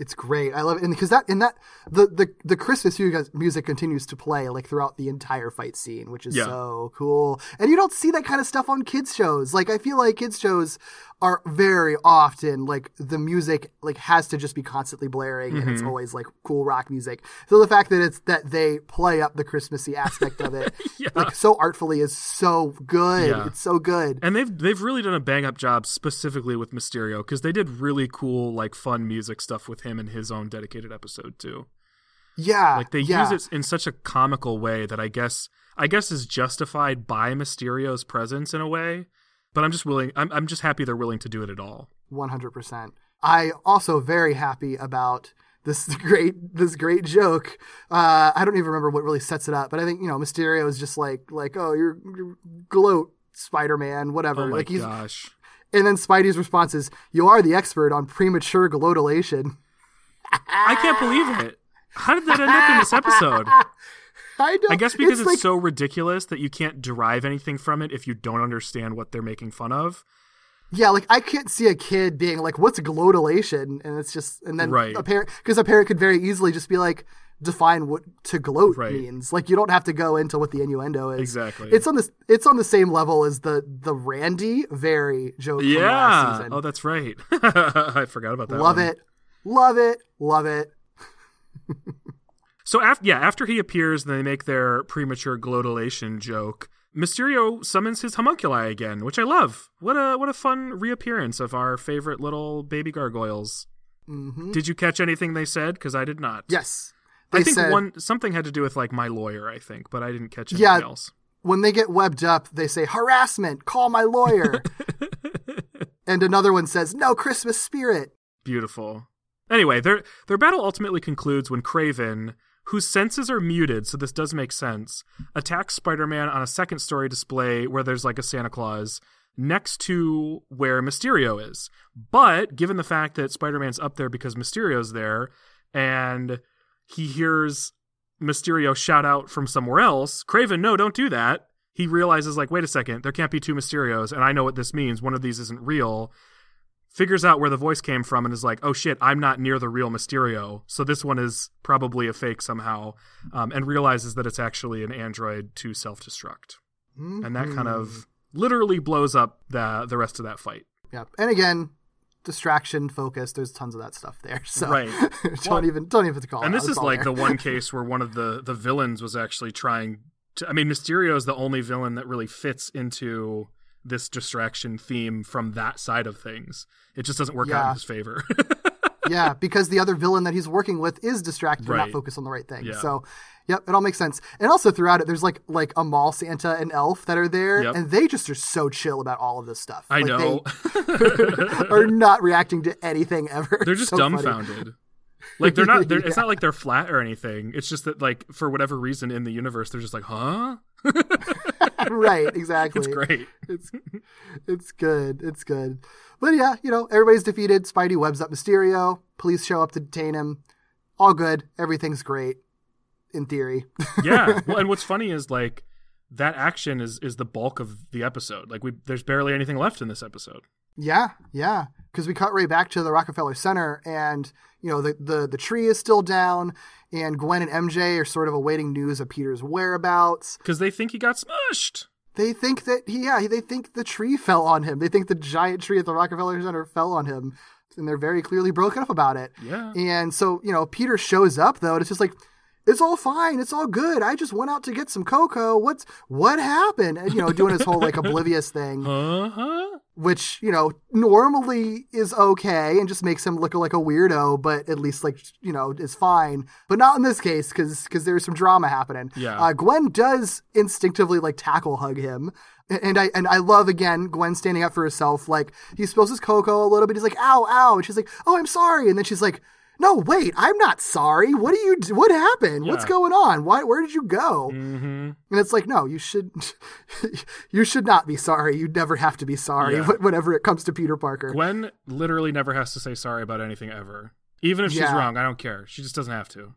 It's great. I love it, and because that and that the the the Christmas music continues to play like throughout the entire fight scene, which is Yeah. so cool. And you don't see that kind of stuff on kids shows. Like I feel like kids shows are very often like the music like has to just be constantly blaring, and Mm-hmm. it's always like cool rock music. So the fact that it's that they play up the Christmassy aspect of it, like so artfully, is so good. Yeah. It's so good. And they've they've really done a bang up job specifically with Mysterio because they did really cool like fun music stuff with him in his own dedicated episode too. yeah, Like they yeah. use it in such a comical way that I guess I guess is justified by Mysterio's presence in a way. But I'm just willing. I'm I'm just happy they're willing to do it at all. 100%. I also very happy about this great this great joke. Uh, I don't even remember what really sets it up, but I think you know Mysterio is just like like oh you're, you're gloat Spider Man whatever. Oh my like he's gosh! and then Spidey's response is you are the expert on premature gloatilation. I can't believe it. How did that end up in this episode? I don't. I guess because it's, like, so ridiculous that you can't derive anything from it if you don't understand what they're making fun of. Yeah, like I can't see a kid being like, "What's gloatilation?" and it's just, and then Right. a parent, because a parent could very easily just be like, "Define what to gloat Right. means." Like you don't have to go into what the innuendo is. Exactly. It's on this. It's on the same level as the the Randy very joke. Yeah. season. Oh, that's right. I forgot about that. love one. it, love it, love it. So after yeah, after he appears, and they make their premature gloatilation joke. Mysterio summons his homunculi again, which I love. What a what a fun reappearance of our favorite little baby gargoyles. hmm Did you catch anything they said? Because I did not. Yes, I they think said one something had to do with like my lawyer. I think, but I didn't catch anything Yeah. else. when they get webbed up, they say harassment. Call my lawyer. and another one says no Christmas spirit. Beautiful. Anyway, their their battle ultimately concludes when Kraven, whose senses are muted, so this does make sense, attacks Spider-Man on a second story display where there's like a Santa Claus next to where Mysterio is. But given the fact that Spider-Man's up there because Mysterio's there and he hears Mysterio shout out from somewhere else, Kraven, no, don't do that. He realizes like, wait a second, there can't be two Mysterios and I know what this means. One of these isn't real figures out where the voice came from and is like, "Oh shit, I'm not near the real Mysterio, so this one is probably a fake somehow," um, and realizes that it's actually an android to self-destruct, and that kind of literally blows up the the rest of that fight. Yeah. And again, distraction, focus. There's tons of that stuff there. So Right. don't Well, even don't even have to call. It. And this is like there. the one case where one of the the villains was actually trying to i mean mysterio is the only villain that really fits into this distraction theme from that side of things it just doesn't work out in his favor yeah, because the other villain that he's working with is distracted and not Right. focused on the right thing. Yeah. So, yep, it all makes sense. And also throughout it, there's like like a mall Santa and Elf that are there, Yep. and they just are so chill about all of this stuff. i Like, know they are not reacting to anything ever. they're just so funny. Like they're not they're, it's not like they're flat or anything it's just that like for whatever reason in the universe they're just like huh right, exactly. it's great It's it's good. It's good. But yeah, you know, everybody's defeated. Spidey webs up Mysterio. Police show up to detain him. All good. Everything's great. In theory. yeah well and what's funny is like that action is is the bulk of the episode like we there's barely anything left in this episode Yeah, yeah. Because we cut right back to the Rockefeller Center, and you know the, the the tree is still down, and Gwen and MJ are sort of awaiting news of Peter's whereabouts. because they think he got smushed They think that he, yeah, they think the tree fell on him. They think the giant tree at the Rockefeller Center fell on him, and they're very clearly broken up about it. Yeah. And so you know Peter shows up though, and it's just like. It's all fine. It's all good. I just went out to get some cocoa. What's what happened? And you know, doing his whole like oblivious thing Uh-huh. Which you know normally is okay and just makes him look like a weirdo but at least like you know is fine but not in this case because because there's some drama happening Yeah. uh, gwen does instinctively like tackle hug him and I and I love again Gwen standing up for herself. Like he spills his cocoa a little bit. He's like, "Ow, ow!" And she's like, "Oh, I'm sorry." And then she's like, "No, wait, I'm not sorry. What do you? What happened? What's going on? Why? Where did you go?" hmm And it's like, no, you should, you should not be sorry. You never have to be sorry Yeah. whenever it comes to Peter Parker. Gwen literally never has to say sorry about anything ever. Even if she's wrong, I don't care. She just doesn't have to.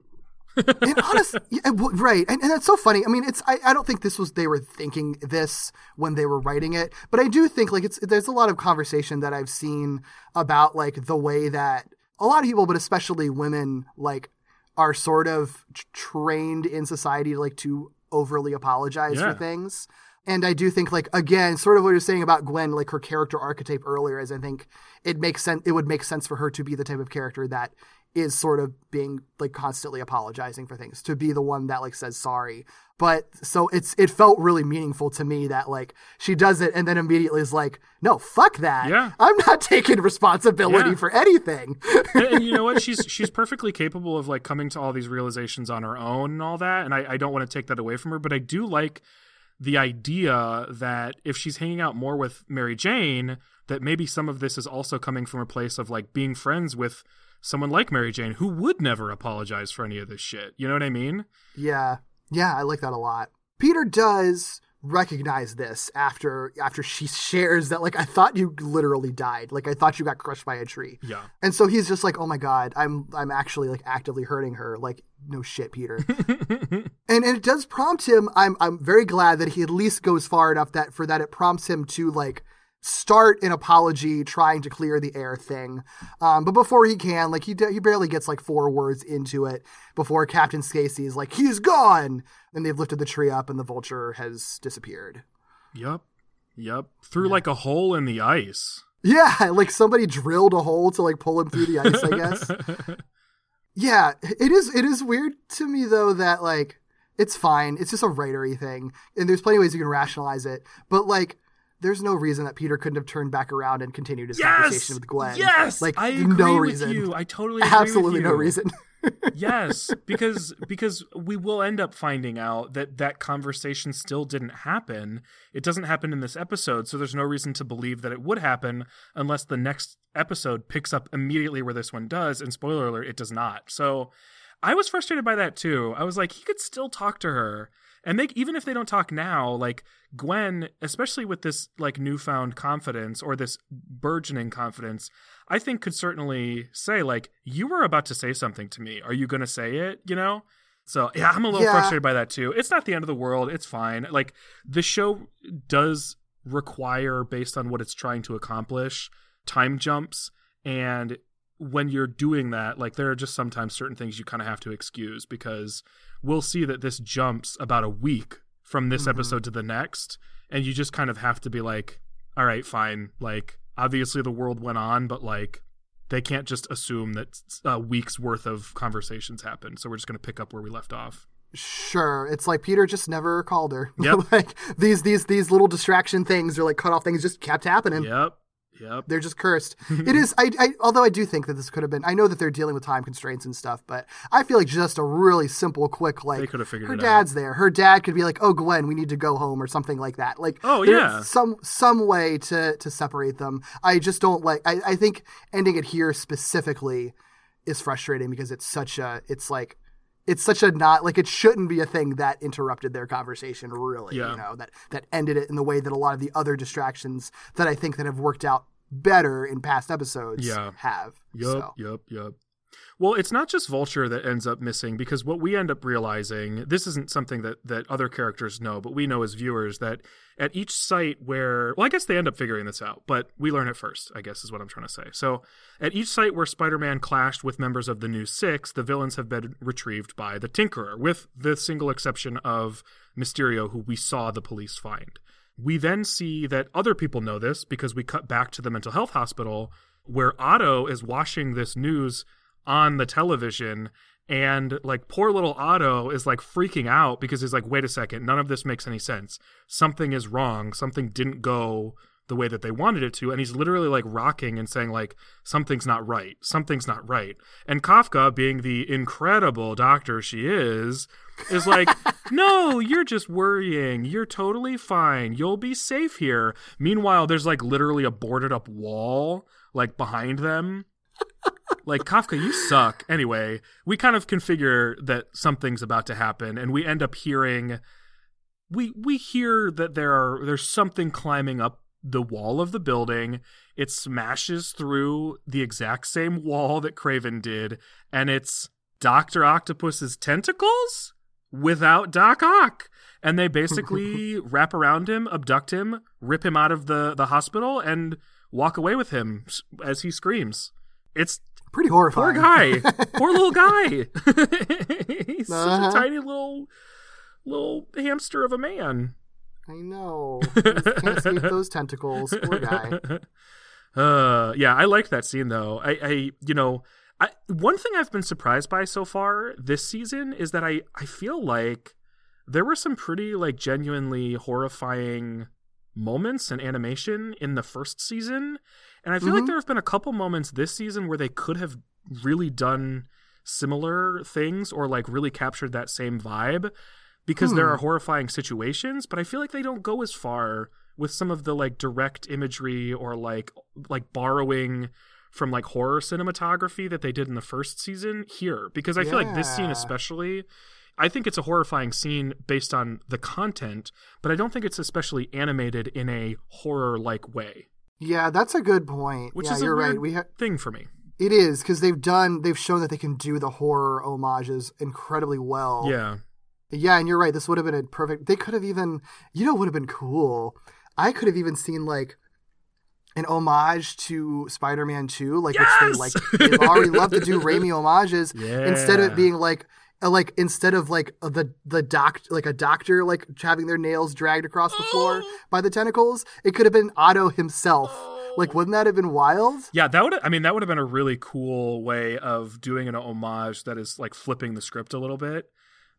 and honest, yeah, right, and, and that's so funny. I mean, it's I, I don't think this was they were thinking this when they were writing it, but I do think like it's there's a lot of conversation that I've seen about like the way that a lot of people, but especially women, like are sort of t- trained in society like to overly apologize Yeah. for things. And I do think, like again, sort of what you're saying about Gwen, like her character archetype earlier, is I think it makes sense. It would make sense for her to be the type of character that is sort of being like constantly apologizing for things, to be the one that like says sorry. But so it's it felt really meaningful to me that like she does it and then immediately is like, no, fuck that. Yeah. I'm not taking responsibility Yeah. for anything. and, and you know what? She's she's perfectly capable of like coming to all these realizations on her own and all that. And I, I don't want to take that away from her, but I do like the idea that if she's hanging out more with Mary Jane, that maybe some of this is also coming from a place of like being friends with someone like Mary Jane who would never apologize for any of this shit. You know what I mean? Yeah. Yeah, I like that a lot. Peter does recognize this after after she shares that like I thought you literally died. Like I thought you got crushed by a tree. Yeah. And so he's just like, "Oh my god, I'm I'm actually like actively hurting her." Like, no shit, Peter. and and it does prompt him. I'm I'm very glad that he at least goes far enough that for that it prompts him to like start an apology trying to clear the air thing. Um, but before he can, like he he barely gets like four words into it before Captain Stacy is like, "He's gone," and they've lifted the tree up and the vulture has disappeared. Yep. Yep. Through like a hole in the ice. Yeah, like somebody drilled a hole to like pull him through the ice, I guess. Yeah, it is it is weird to me though that like it's fine. It's just a writery thing. And there's plenty of ways you can rationalize it. But like there's no reason that Peter couldn't have turned back around and continued his Yes. conversation with Gwen. Yes. Like I no agree with reason. you. I totally agree Absolutely no reason. yes, because because we will end up finding out that that conversation still didn't happen. It doesn't happen in this episode, so there's no reason to believe that it would happen unless the next episode picks up immediately where this one does. And spoiler alert, it does not. So I was frustrated by that too. I was like, he could still talk to her. And they even if they don't talk now, like Gwen, especially with this like newfound confidence or this burgeoning confidence, I think could certainly say like, "You were about to say something to me. Are you going to say it?" You know. So yeah, I'm a little Yeah. frustrated by that too. It's not the end of the world. It's fine. Like the show does require, based on what it's trying to accomplish, time jumps and when you're doing that like there are just sometimes certain things you kind of have to excuse because we'll see that this jumps about a week from this mm-hmm. episode to the next. And you just kind of have to be like all right fine. Like obviously the world went on but like they can't just assume that a week's worth of conversations happened. So we're just going to pick up where we left off. Sure, it's like Peter just never called her. Yep. like these these these little distraction things or like cut off things just kept happening. yep yep They're just cursed. it is. I, I. Although I do think that this could have been. I know that they're dealing with time constraints and stuff, but I feel like just a really simple, quick like. They could have figured her it out. dad's there. Her dad could be like, "Oh, Gwen, we need to go home" or something like that. Like, Oh, yeah. some some way to to separate them. I just don't like. I, I think ending it here specifically is frustrating because it's such a. It's like. It's such a not like it shouldn't be a thing that interrupted their conversation. Really, Yeah. you know that that ended it in the way that a lot of the other distractions that I think that have worked out better in past episodes Yeah. have. Yep, So. yep, yep. Well, it's not just Vulture that ends up missing because what we end up realizing this isn't something that that other characters know, but we know as viewers that at each site where well, I guess they end up figuring this out, but we learn it first. I guess is what I'm trying to say. So, at each site where Spider-Man clashed with members of the New Six, the villains have been retrieved by the Tinkerer, with the single exception of Mysterio, who we saw the police find. We then see that other people know this because we cut back to the mental health hospital where Otto is watching this news on the television and like poor little Otto is like freaking out because he's like wait a second none of this makes any sense. Something is wrong. Something didn't go the way that they wanted it to and he's literally like rocking and saying like something's not right. Something's not right. And Kafka being the incredible doctor she is is like no you're just worrying. You're totally fine. You'll be safe here. Meanwhile there's like literally a boarded up wall like behind them like Kafka, you suck. Anyway, we kind of configure that something's about to happen, and we end up hearing we we hear that there are there's something climbing up the wall of the building. It smashes through the exact same wall that Kraven did, and it's Doctor Octopus's tentacles without Doc Ock. And they basically wrap around him, abduct him, rip him out of the, the hospital, and walk away with him as he screams. It's Pretty horrifying. Poor guy. Poor little guy. He's Uh-huh. such a tiny little little hamster of a man. I know. He can't escape those tentacles. Poor guy. Uh yeah, I liked that scene though. I, I you know, I one thing I've been surprised by so far this season is that I I feel like there were some pretty like genuinely horrifying moments and animation in the first season. And I feel like Mhm. there have been a couple moments this season where they could have really done similar things or like really captured that same vibe because there Hmm. are horrifying situations, but I feel like they don't go as far with some of the like direct imagery or like like borrowing from like horror cinematography that they did in the first season here because I feel like this scene especially I think it's a horrifying scene based on the content, but I don't think it's especially animated in a horror like way, Yeah, that's a good point. which yeah, is a you're right. We ha- thing for me. it is because they've done they've shown that they can do the horror homages incredibly well. Yeah. Yeah, and you're right. This would have been a perfect. They could have even, you know, would have been cool. I could have even seen like an homage to Spider-Man 2, like which they like they've already love to do Raimi homages. Instead of it being like, uh, like instead of like uh, the the doc like a doctor like having their nails dragged across the floor by the tentacles, it could have been Otto himself. Like, wouldn't that have been wild? Yeah, that would I mean that would have been a really cool way of doing an homage that is like flipping the script a little bit.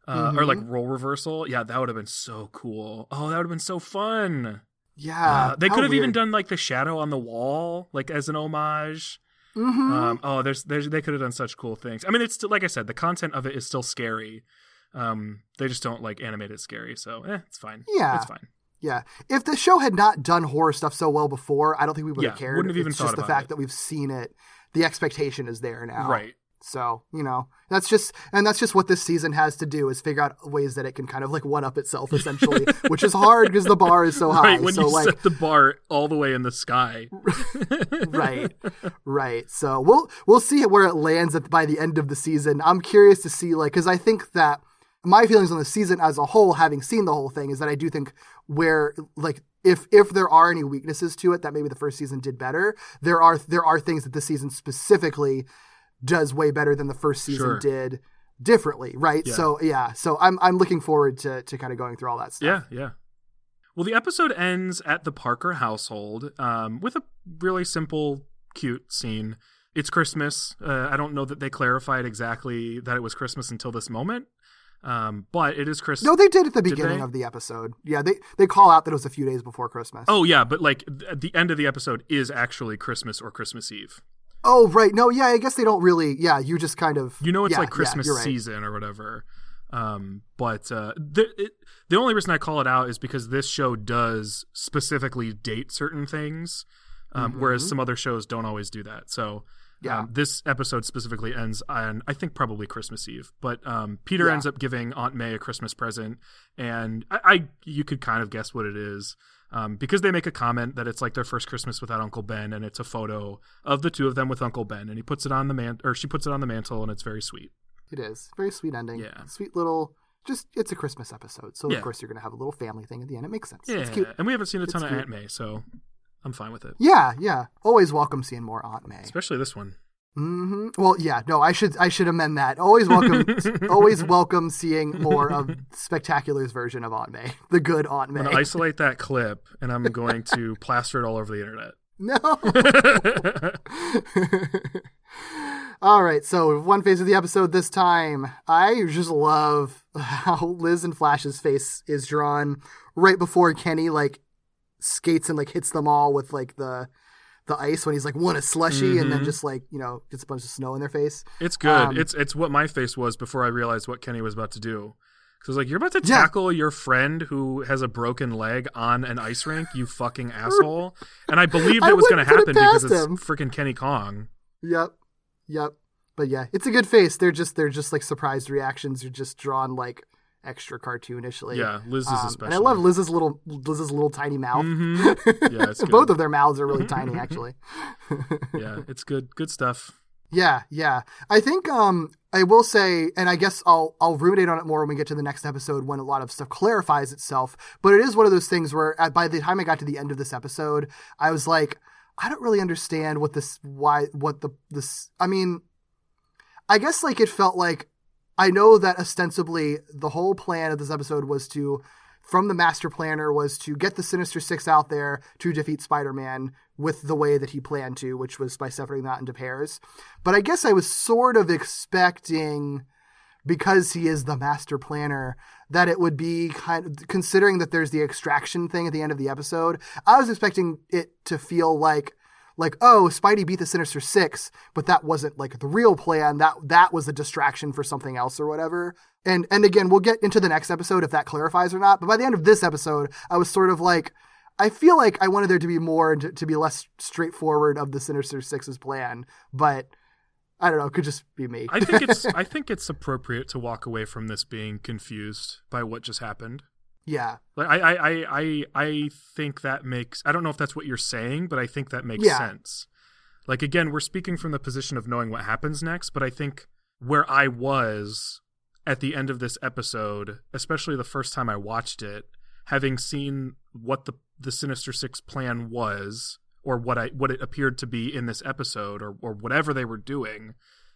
Uh, or like Mm-hmm. role reversal. Yeah, that would have been so cool. Oh, that would have been so fun. Yeah, Uh, they could have even done like the shadow on the wall, like as an homage. Mhm. Um, oh, there's, there's they could have done such cool things. I mean, it's still, like I said, the content of it is still scary. Um, they just don't like animate it scary, so eh, it's fine. Yeah. it's fine. Yeah. If the show had not done horror stuff so well before, I don't think we would have cared. wouldn't have even it's thought just the fact it. that we've seen it. The expectation is there now. Right. So, you know, that's just and that's just what this season has to do is figure out ways that it can kind of like one up itself essentially, which is hard because the bar is so high. Right when so you like set the bar all the way in the sky. right right so we'll we'll see where it lands at, by the end of the season i'm curious to see like because i think that my feelings on the season as a whole having seen the whole thing is that i do think where like if if there are any weaknesses to it that maybe the first season did better, there are there are things that this season specifically does way better than the first season Sure. did differently, right? Yeah. So yeah, so I'm I'm looking forward to to kind of going through all that stuff. Yeah, yeah. Well, the episode ends at the Parker household um, with a really simple, cute scene. It's Christmas. Uh, I don't know that they clarified exactly that it was Christmas until this moment, um, but it is Christmas. No, they did at the beginning of the episode. Yeah, they they call out that it was a few days before Christmas. Oh yeah, but like th- the end of the episode is actually Christmas or Christmas Eve. Oh, right. No, yeah, I guess they don't really. Yeah, you just kind of. You know, it's yeah, like Christmas you're right. season or whatever. Um, but uh, the it, the only reason I call it out is because this show does specifically date certain things, um, whereas some other shows don't always do that. So. Mm-hmm. Yeah. Um, this episode specifically ends on, I think, probably Christmas Eve. But um, Peter Yeah. ends up giving Aunt May a Christmas present, and I, I you could kind of guess what it is um, because they make a comment that it's like their first Christmas without Uncle Ben, and it's a photo of the two of them with Uncle Ben, and he puts it on the man, or she puts it on the mantle, and it's very sweet. It is very sweet ending. Yeah. sweet little. Just it's a Christmas episode, so Yeah. of course you're gonna have a little family thing at the end. It makes sense. Yeah, It's cute. and we haven't seen a It's ton of cute. Aunt May, so I'm fine with it. Yeah, yeah. Always welcome seeing more Aunt May. Especially this one. Hmm Well, yeah. No, I should I should amend that. Always welcome. always welcome seeing more of Spectacular's version of Aunt May, the good Aunt May. I'm gonna isolate that clip, and I'm going to plaster it all over the internet. no. All right, so one phase of the episode this time. I just love how Liz and Flash's face is drawn right before Kenny like skates and like hits them all with like the the ice when he's like one a slushy and then Mhm. just like you know gets a bunch of snow in their face. It's good. Um, it's it's what my face was before I realized what Kenny was about to do. So I was like, "You're about to Yeah. tackle your friend who has a broken leg on an ice rink, you fucking asshole!" And I believed I it was going to happen because it's him. freaking Kenny Kong. Yep, yep. But yeah, it's a good face. They're just they're just like surprised reactions. You're just drawn like extra cartoonishly. Yeah, Liz's Um, especially. and I love Liz's little Liz's little tiny mouth. Mhm. Yeah, it's good. Both of their mouths are really tiny, actually. yeah, it's good. Good stuff. Yeah, yeah. I think um I will say, and I guess I'll I'll ruminate on it more when we get to the next episode when a lot of stuff clarifies itself. But it is one of those things where at, by the time I got to the end of this episode, I was like, I don't really understand what this why what the this I mean I guess like it felt like I know that ostensibly the whole plan of this episode was to from the master planner was to get the Sinister Six out there to defeat Spider-Man with the way that he planned to, which was by separating that into pairs. But I guess I was sort of expecting because he is the master planner that it would be kind of considering that there's the extraction thing at the end of the episode i was expecting it to feel like like oh spidey beat the sinister six but that wasn't like the real plan that that was a distraction for something else or whatever and and again we'll get into the next episode if that clarifies or not but by the end of this episode i was sort of like I feel like I wanted there to be more to, to be less straightforward of the Sinister Six's plan, but I don't know. It could just be me. I think it's I think it's appropriate to walk away from this being confused by what just happened. Yeah, Like I, I, I, I, I think that makes. I don't know if that's what you're saying, but I think that makes Yeah. sense. Like again, we're speaking from the position of knowing what happens next, but I think where I was at the end of this episode, especially the first time I watched it, having seen what the the Sinister Six plan was, or what I what it appeared to be in this episode, or or whatever they were doing,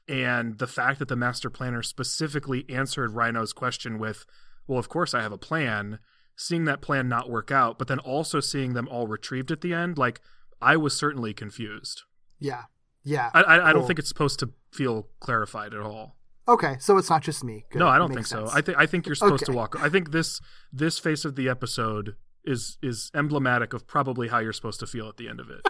and the fact that the master planner specifically answered Rhino's question with, "Well, of course I have a plan." Seeing that plan not work out, but then also seeing them all retrieved at the end, like I was certainly confused. yeah, yeah. I, I, I don't think it's supposed to feel clarified at all. Okay, so it's not just me. Good. No, I don't think so. I think I think you're supposed to walk. I think this this face of the episode is is emblematic of probably how you're supposed to feel at the end of it.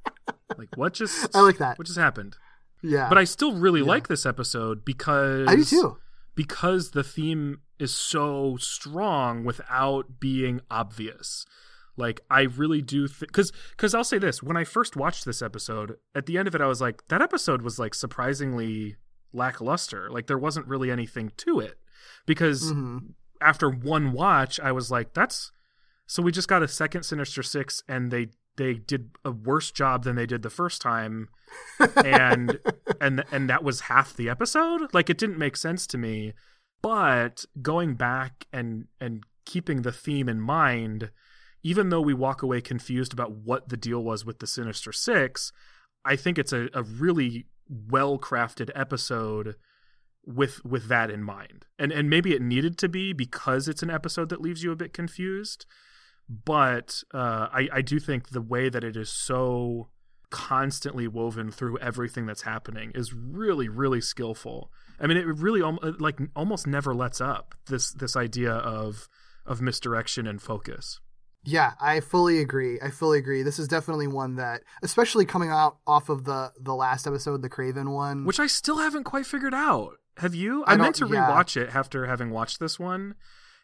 like what just I like that. What just happened? yeah, But I still really like this episode because I do too. because the theme is so strong without being obvious. Like I really do because because I'll say this: when I first watched this episode, at the end of it, I was like, that episode was like surprisingly lackluster. Like there wasn't really anything to it because Mhm. after one watch, I was like, that's so we just got a second Sinister Six, and they they did a worse job than they did the first time, and and and that was half the episode. Like it didn't make sense to me. But going back and and keeping the theme in mind, even though we walk away confused about what the deal was with the Sinister Six, I think it's a, a really well crafted episode with with that in mind. And and maybe it needed to be because it's an episode that leaves you a bit confused. But uh, I, I do think the way that it is so constantly woven through everything that's happening is really really skillful. I mean, it really like almost never lets up this this idea of of misdirection and focus. Yeah, I fully agree. I fully agree. This is definitely one that, especially coming out off of the the last episode, the Kraven one. which I still haven't quite figured out. Have you? I I, meant to yeah. rewatch it after having watched this one,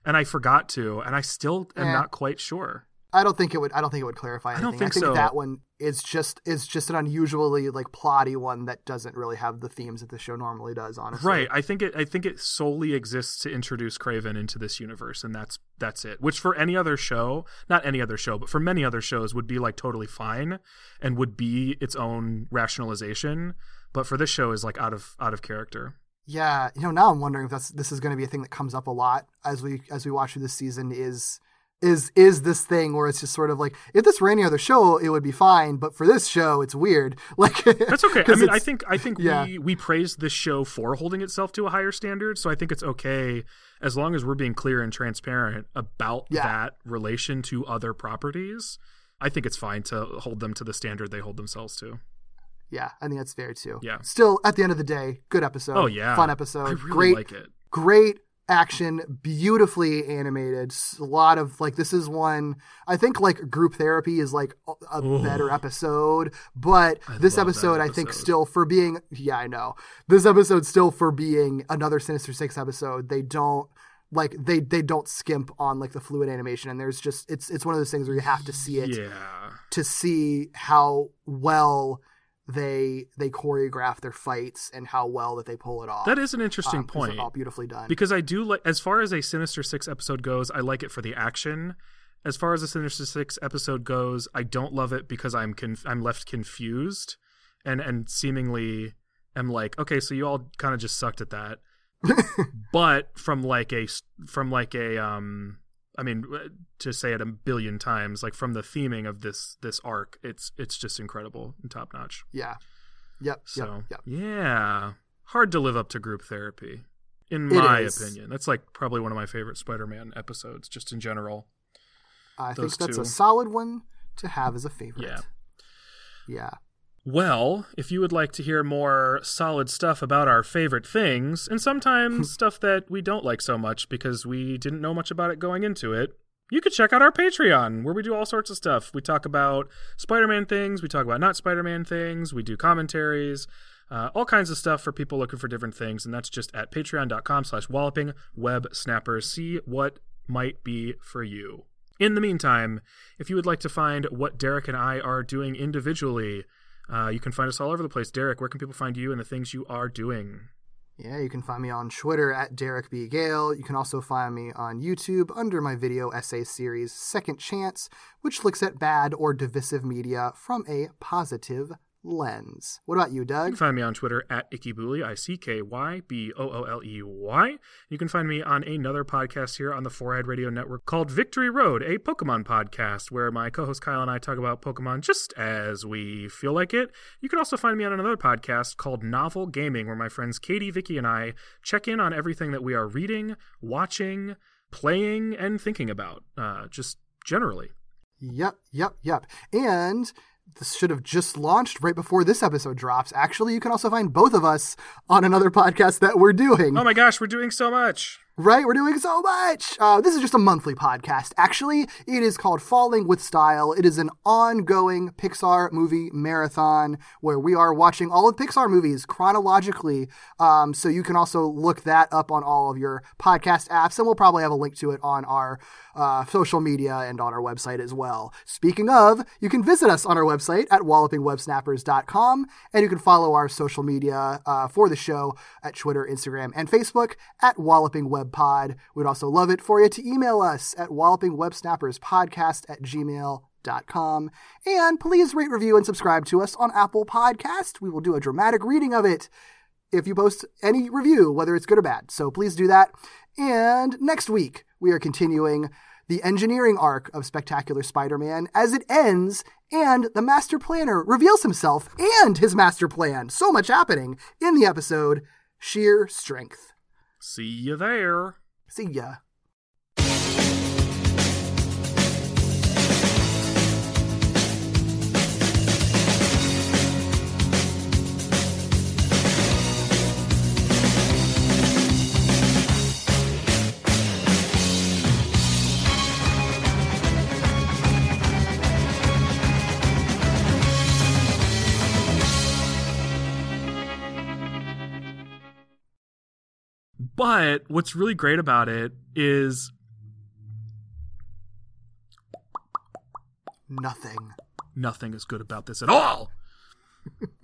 and I forgot to, and I still am Eh. not quite sure. I don't think it would. I don't think it would clarify I anything. don't think think so. that one is just is just an unusually like plotty one that doesn't really have the themes that the show normally does. Honestly, Right. I think it. I think it solely exists to introduce Kraven into this universe, and that's that's it. Which for any other show, not any other show, but for many other shows, would be like totally fine, and would be its own rationalization. But for this show, is like out of out of character. Yeah, you know, now I'm wondering if that's this is going to be a thing that comes up a lot as we as we watch through this season. Is is is this thing where it's just sort of like if this were any other show, it would be fine, but for this show, it's weird. Like That's okay. I mean, I think I think yeah. we we praised this show for holding itself to a higher standard. So I think it's okay as long as we're being clear and transparent about Yeah. that relation to other properties. I think it's fine to hold them to the standard they hold themselves to. Yeah, I think that's fair too. Yeah. Still, at the end of the day, good episode. Oh yeah, fun episode. I really great, like it. great action, beautifully animated. A lot of like this is one. I think like group therapy is like a, Ooh. better episode, but I this that episode, I think still for being yeah, I know this episode still for being another Sinister Six episode. They don't. Like they, they don't skimp on like the fluid animation, and there's just it's it's one of those things where you have to see it Yeah, to see how well they they choreograph their fights and how well that they pull it off. that is an interesting Um, point. all beautifully done. because I do like as far as a Sinister Six episode goes, I like it for the action. As far as a Sinister Six episode goes, I don't love it because I'm conf- I'm left confused and and seemingly am like, okay, so you all kind of just sucked at that. but from like a from like a um I mean uh, to say it a billion times, like from the theming of this this arc, it's it's just incredible and top notch. yeah, yep, So yep, yep. yeah, hard to live up to group therapy, in It my is. opinion. That's like probably one of my favorite Spider-Man episodes, just in general. I those think that's two. a solid one to have as a favorite. Yeah. yeah. Well, if you would like to hear more solid stuff about our favorite things, and sometimes stuff that we don't like so much because we didn't know much about it going into it, you could check out our Patreon, where we do all sorts of stuff. We talk about Spider Man things, we talk about not Spider Man things, we do commentaries, uh, all kinds of stuff for people looking for different things, and that's just at patreon.com slash walloping web snappers. See what might be for you. In the meantime, if you would like to find what Derek and I are doing individually, uh, you can find us all over the place. Derek, where can people find you and the things you are doing? Yeah, you can find me on Twitter at Derek B. Gale. You can also find me on YouTube under my video essay series Second Chance, which looks at bad or divisive media from a positive lens. What about you, Doug? You can find me on Twitter at IckyBooley, I C K Y B O O L E Y. You can find me on another podcast here on the Four Eyed Radio Network called Victory Road, a Pokemon podcast where my co host Kyle and I talk about Pokemon just as we feel like it. You can also find me on another podcast called Novel Gaming, where my friends Katie, Vicky, and I check in on everything that we are reading, watching, playing, and thinking about, uh, just generally. Yep, yep, yep. And this should have just launched right before this episode drops. Actually, you can also find both of us on another podcast that we're doing. Oh my gosh, we're doing so much! Right? We're doing so much. Uh, this is just a monthly podcast. Actually, it is called Falling with Style. It is an ongoing Pixar movie marathon where we are watching all of Pixar movies chronologically. Um, so you can also look that up on all of your podcast apps, and we'll probably have a link to it on our uh, social media and on our website as well. Speaking of, you can visit us on our website at wallopingwebsnappers.com, and you can follow our social media uh, for the show at Twitter, Instagram, and Facebook at Walloping Web Pod. We'd also love it for you to email us at wallopingwebsnapperspodcast at gmail.com. And please rate, review, and subscribe to us on Apple Podcast. We will do a dramatic reading of it if you post any review, whether it's good or bad. So please do that. And next week, we are continuing the engineering arc of Spectacular Spider Man as it ends, and the master planner reveals himself and his master plan. So much happening in the episode. Shear Strength. See you there. See ya. But what's really great about it is Nothing. nothing is good about this at all.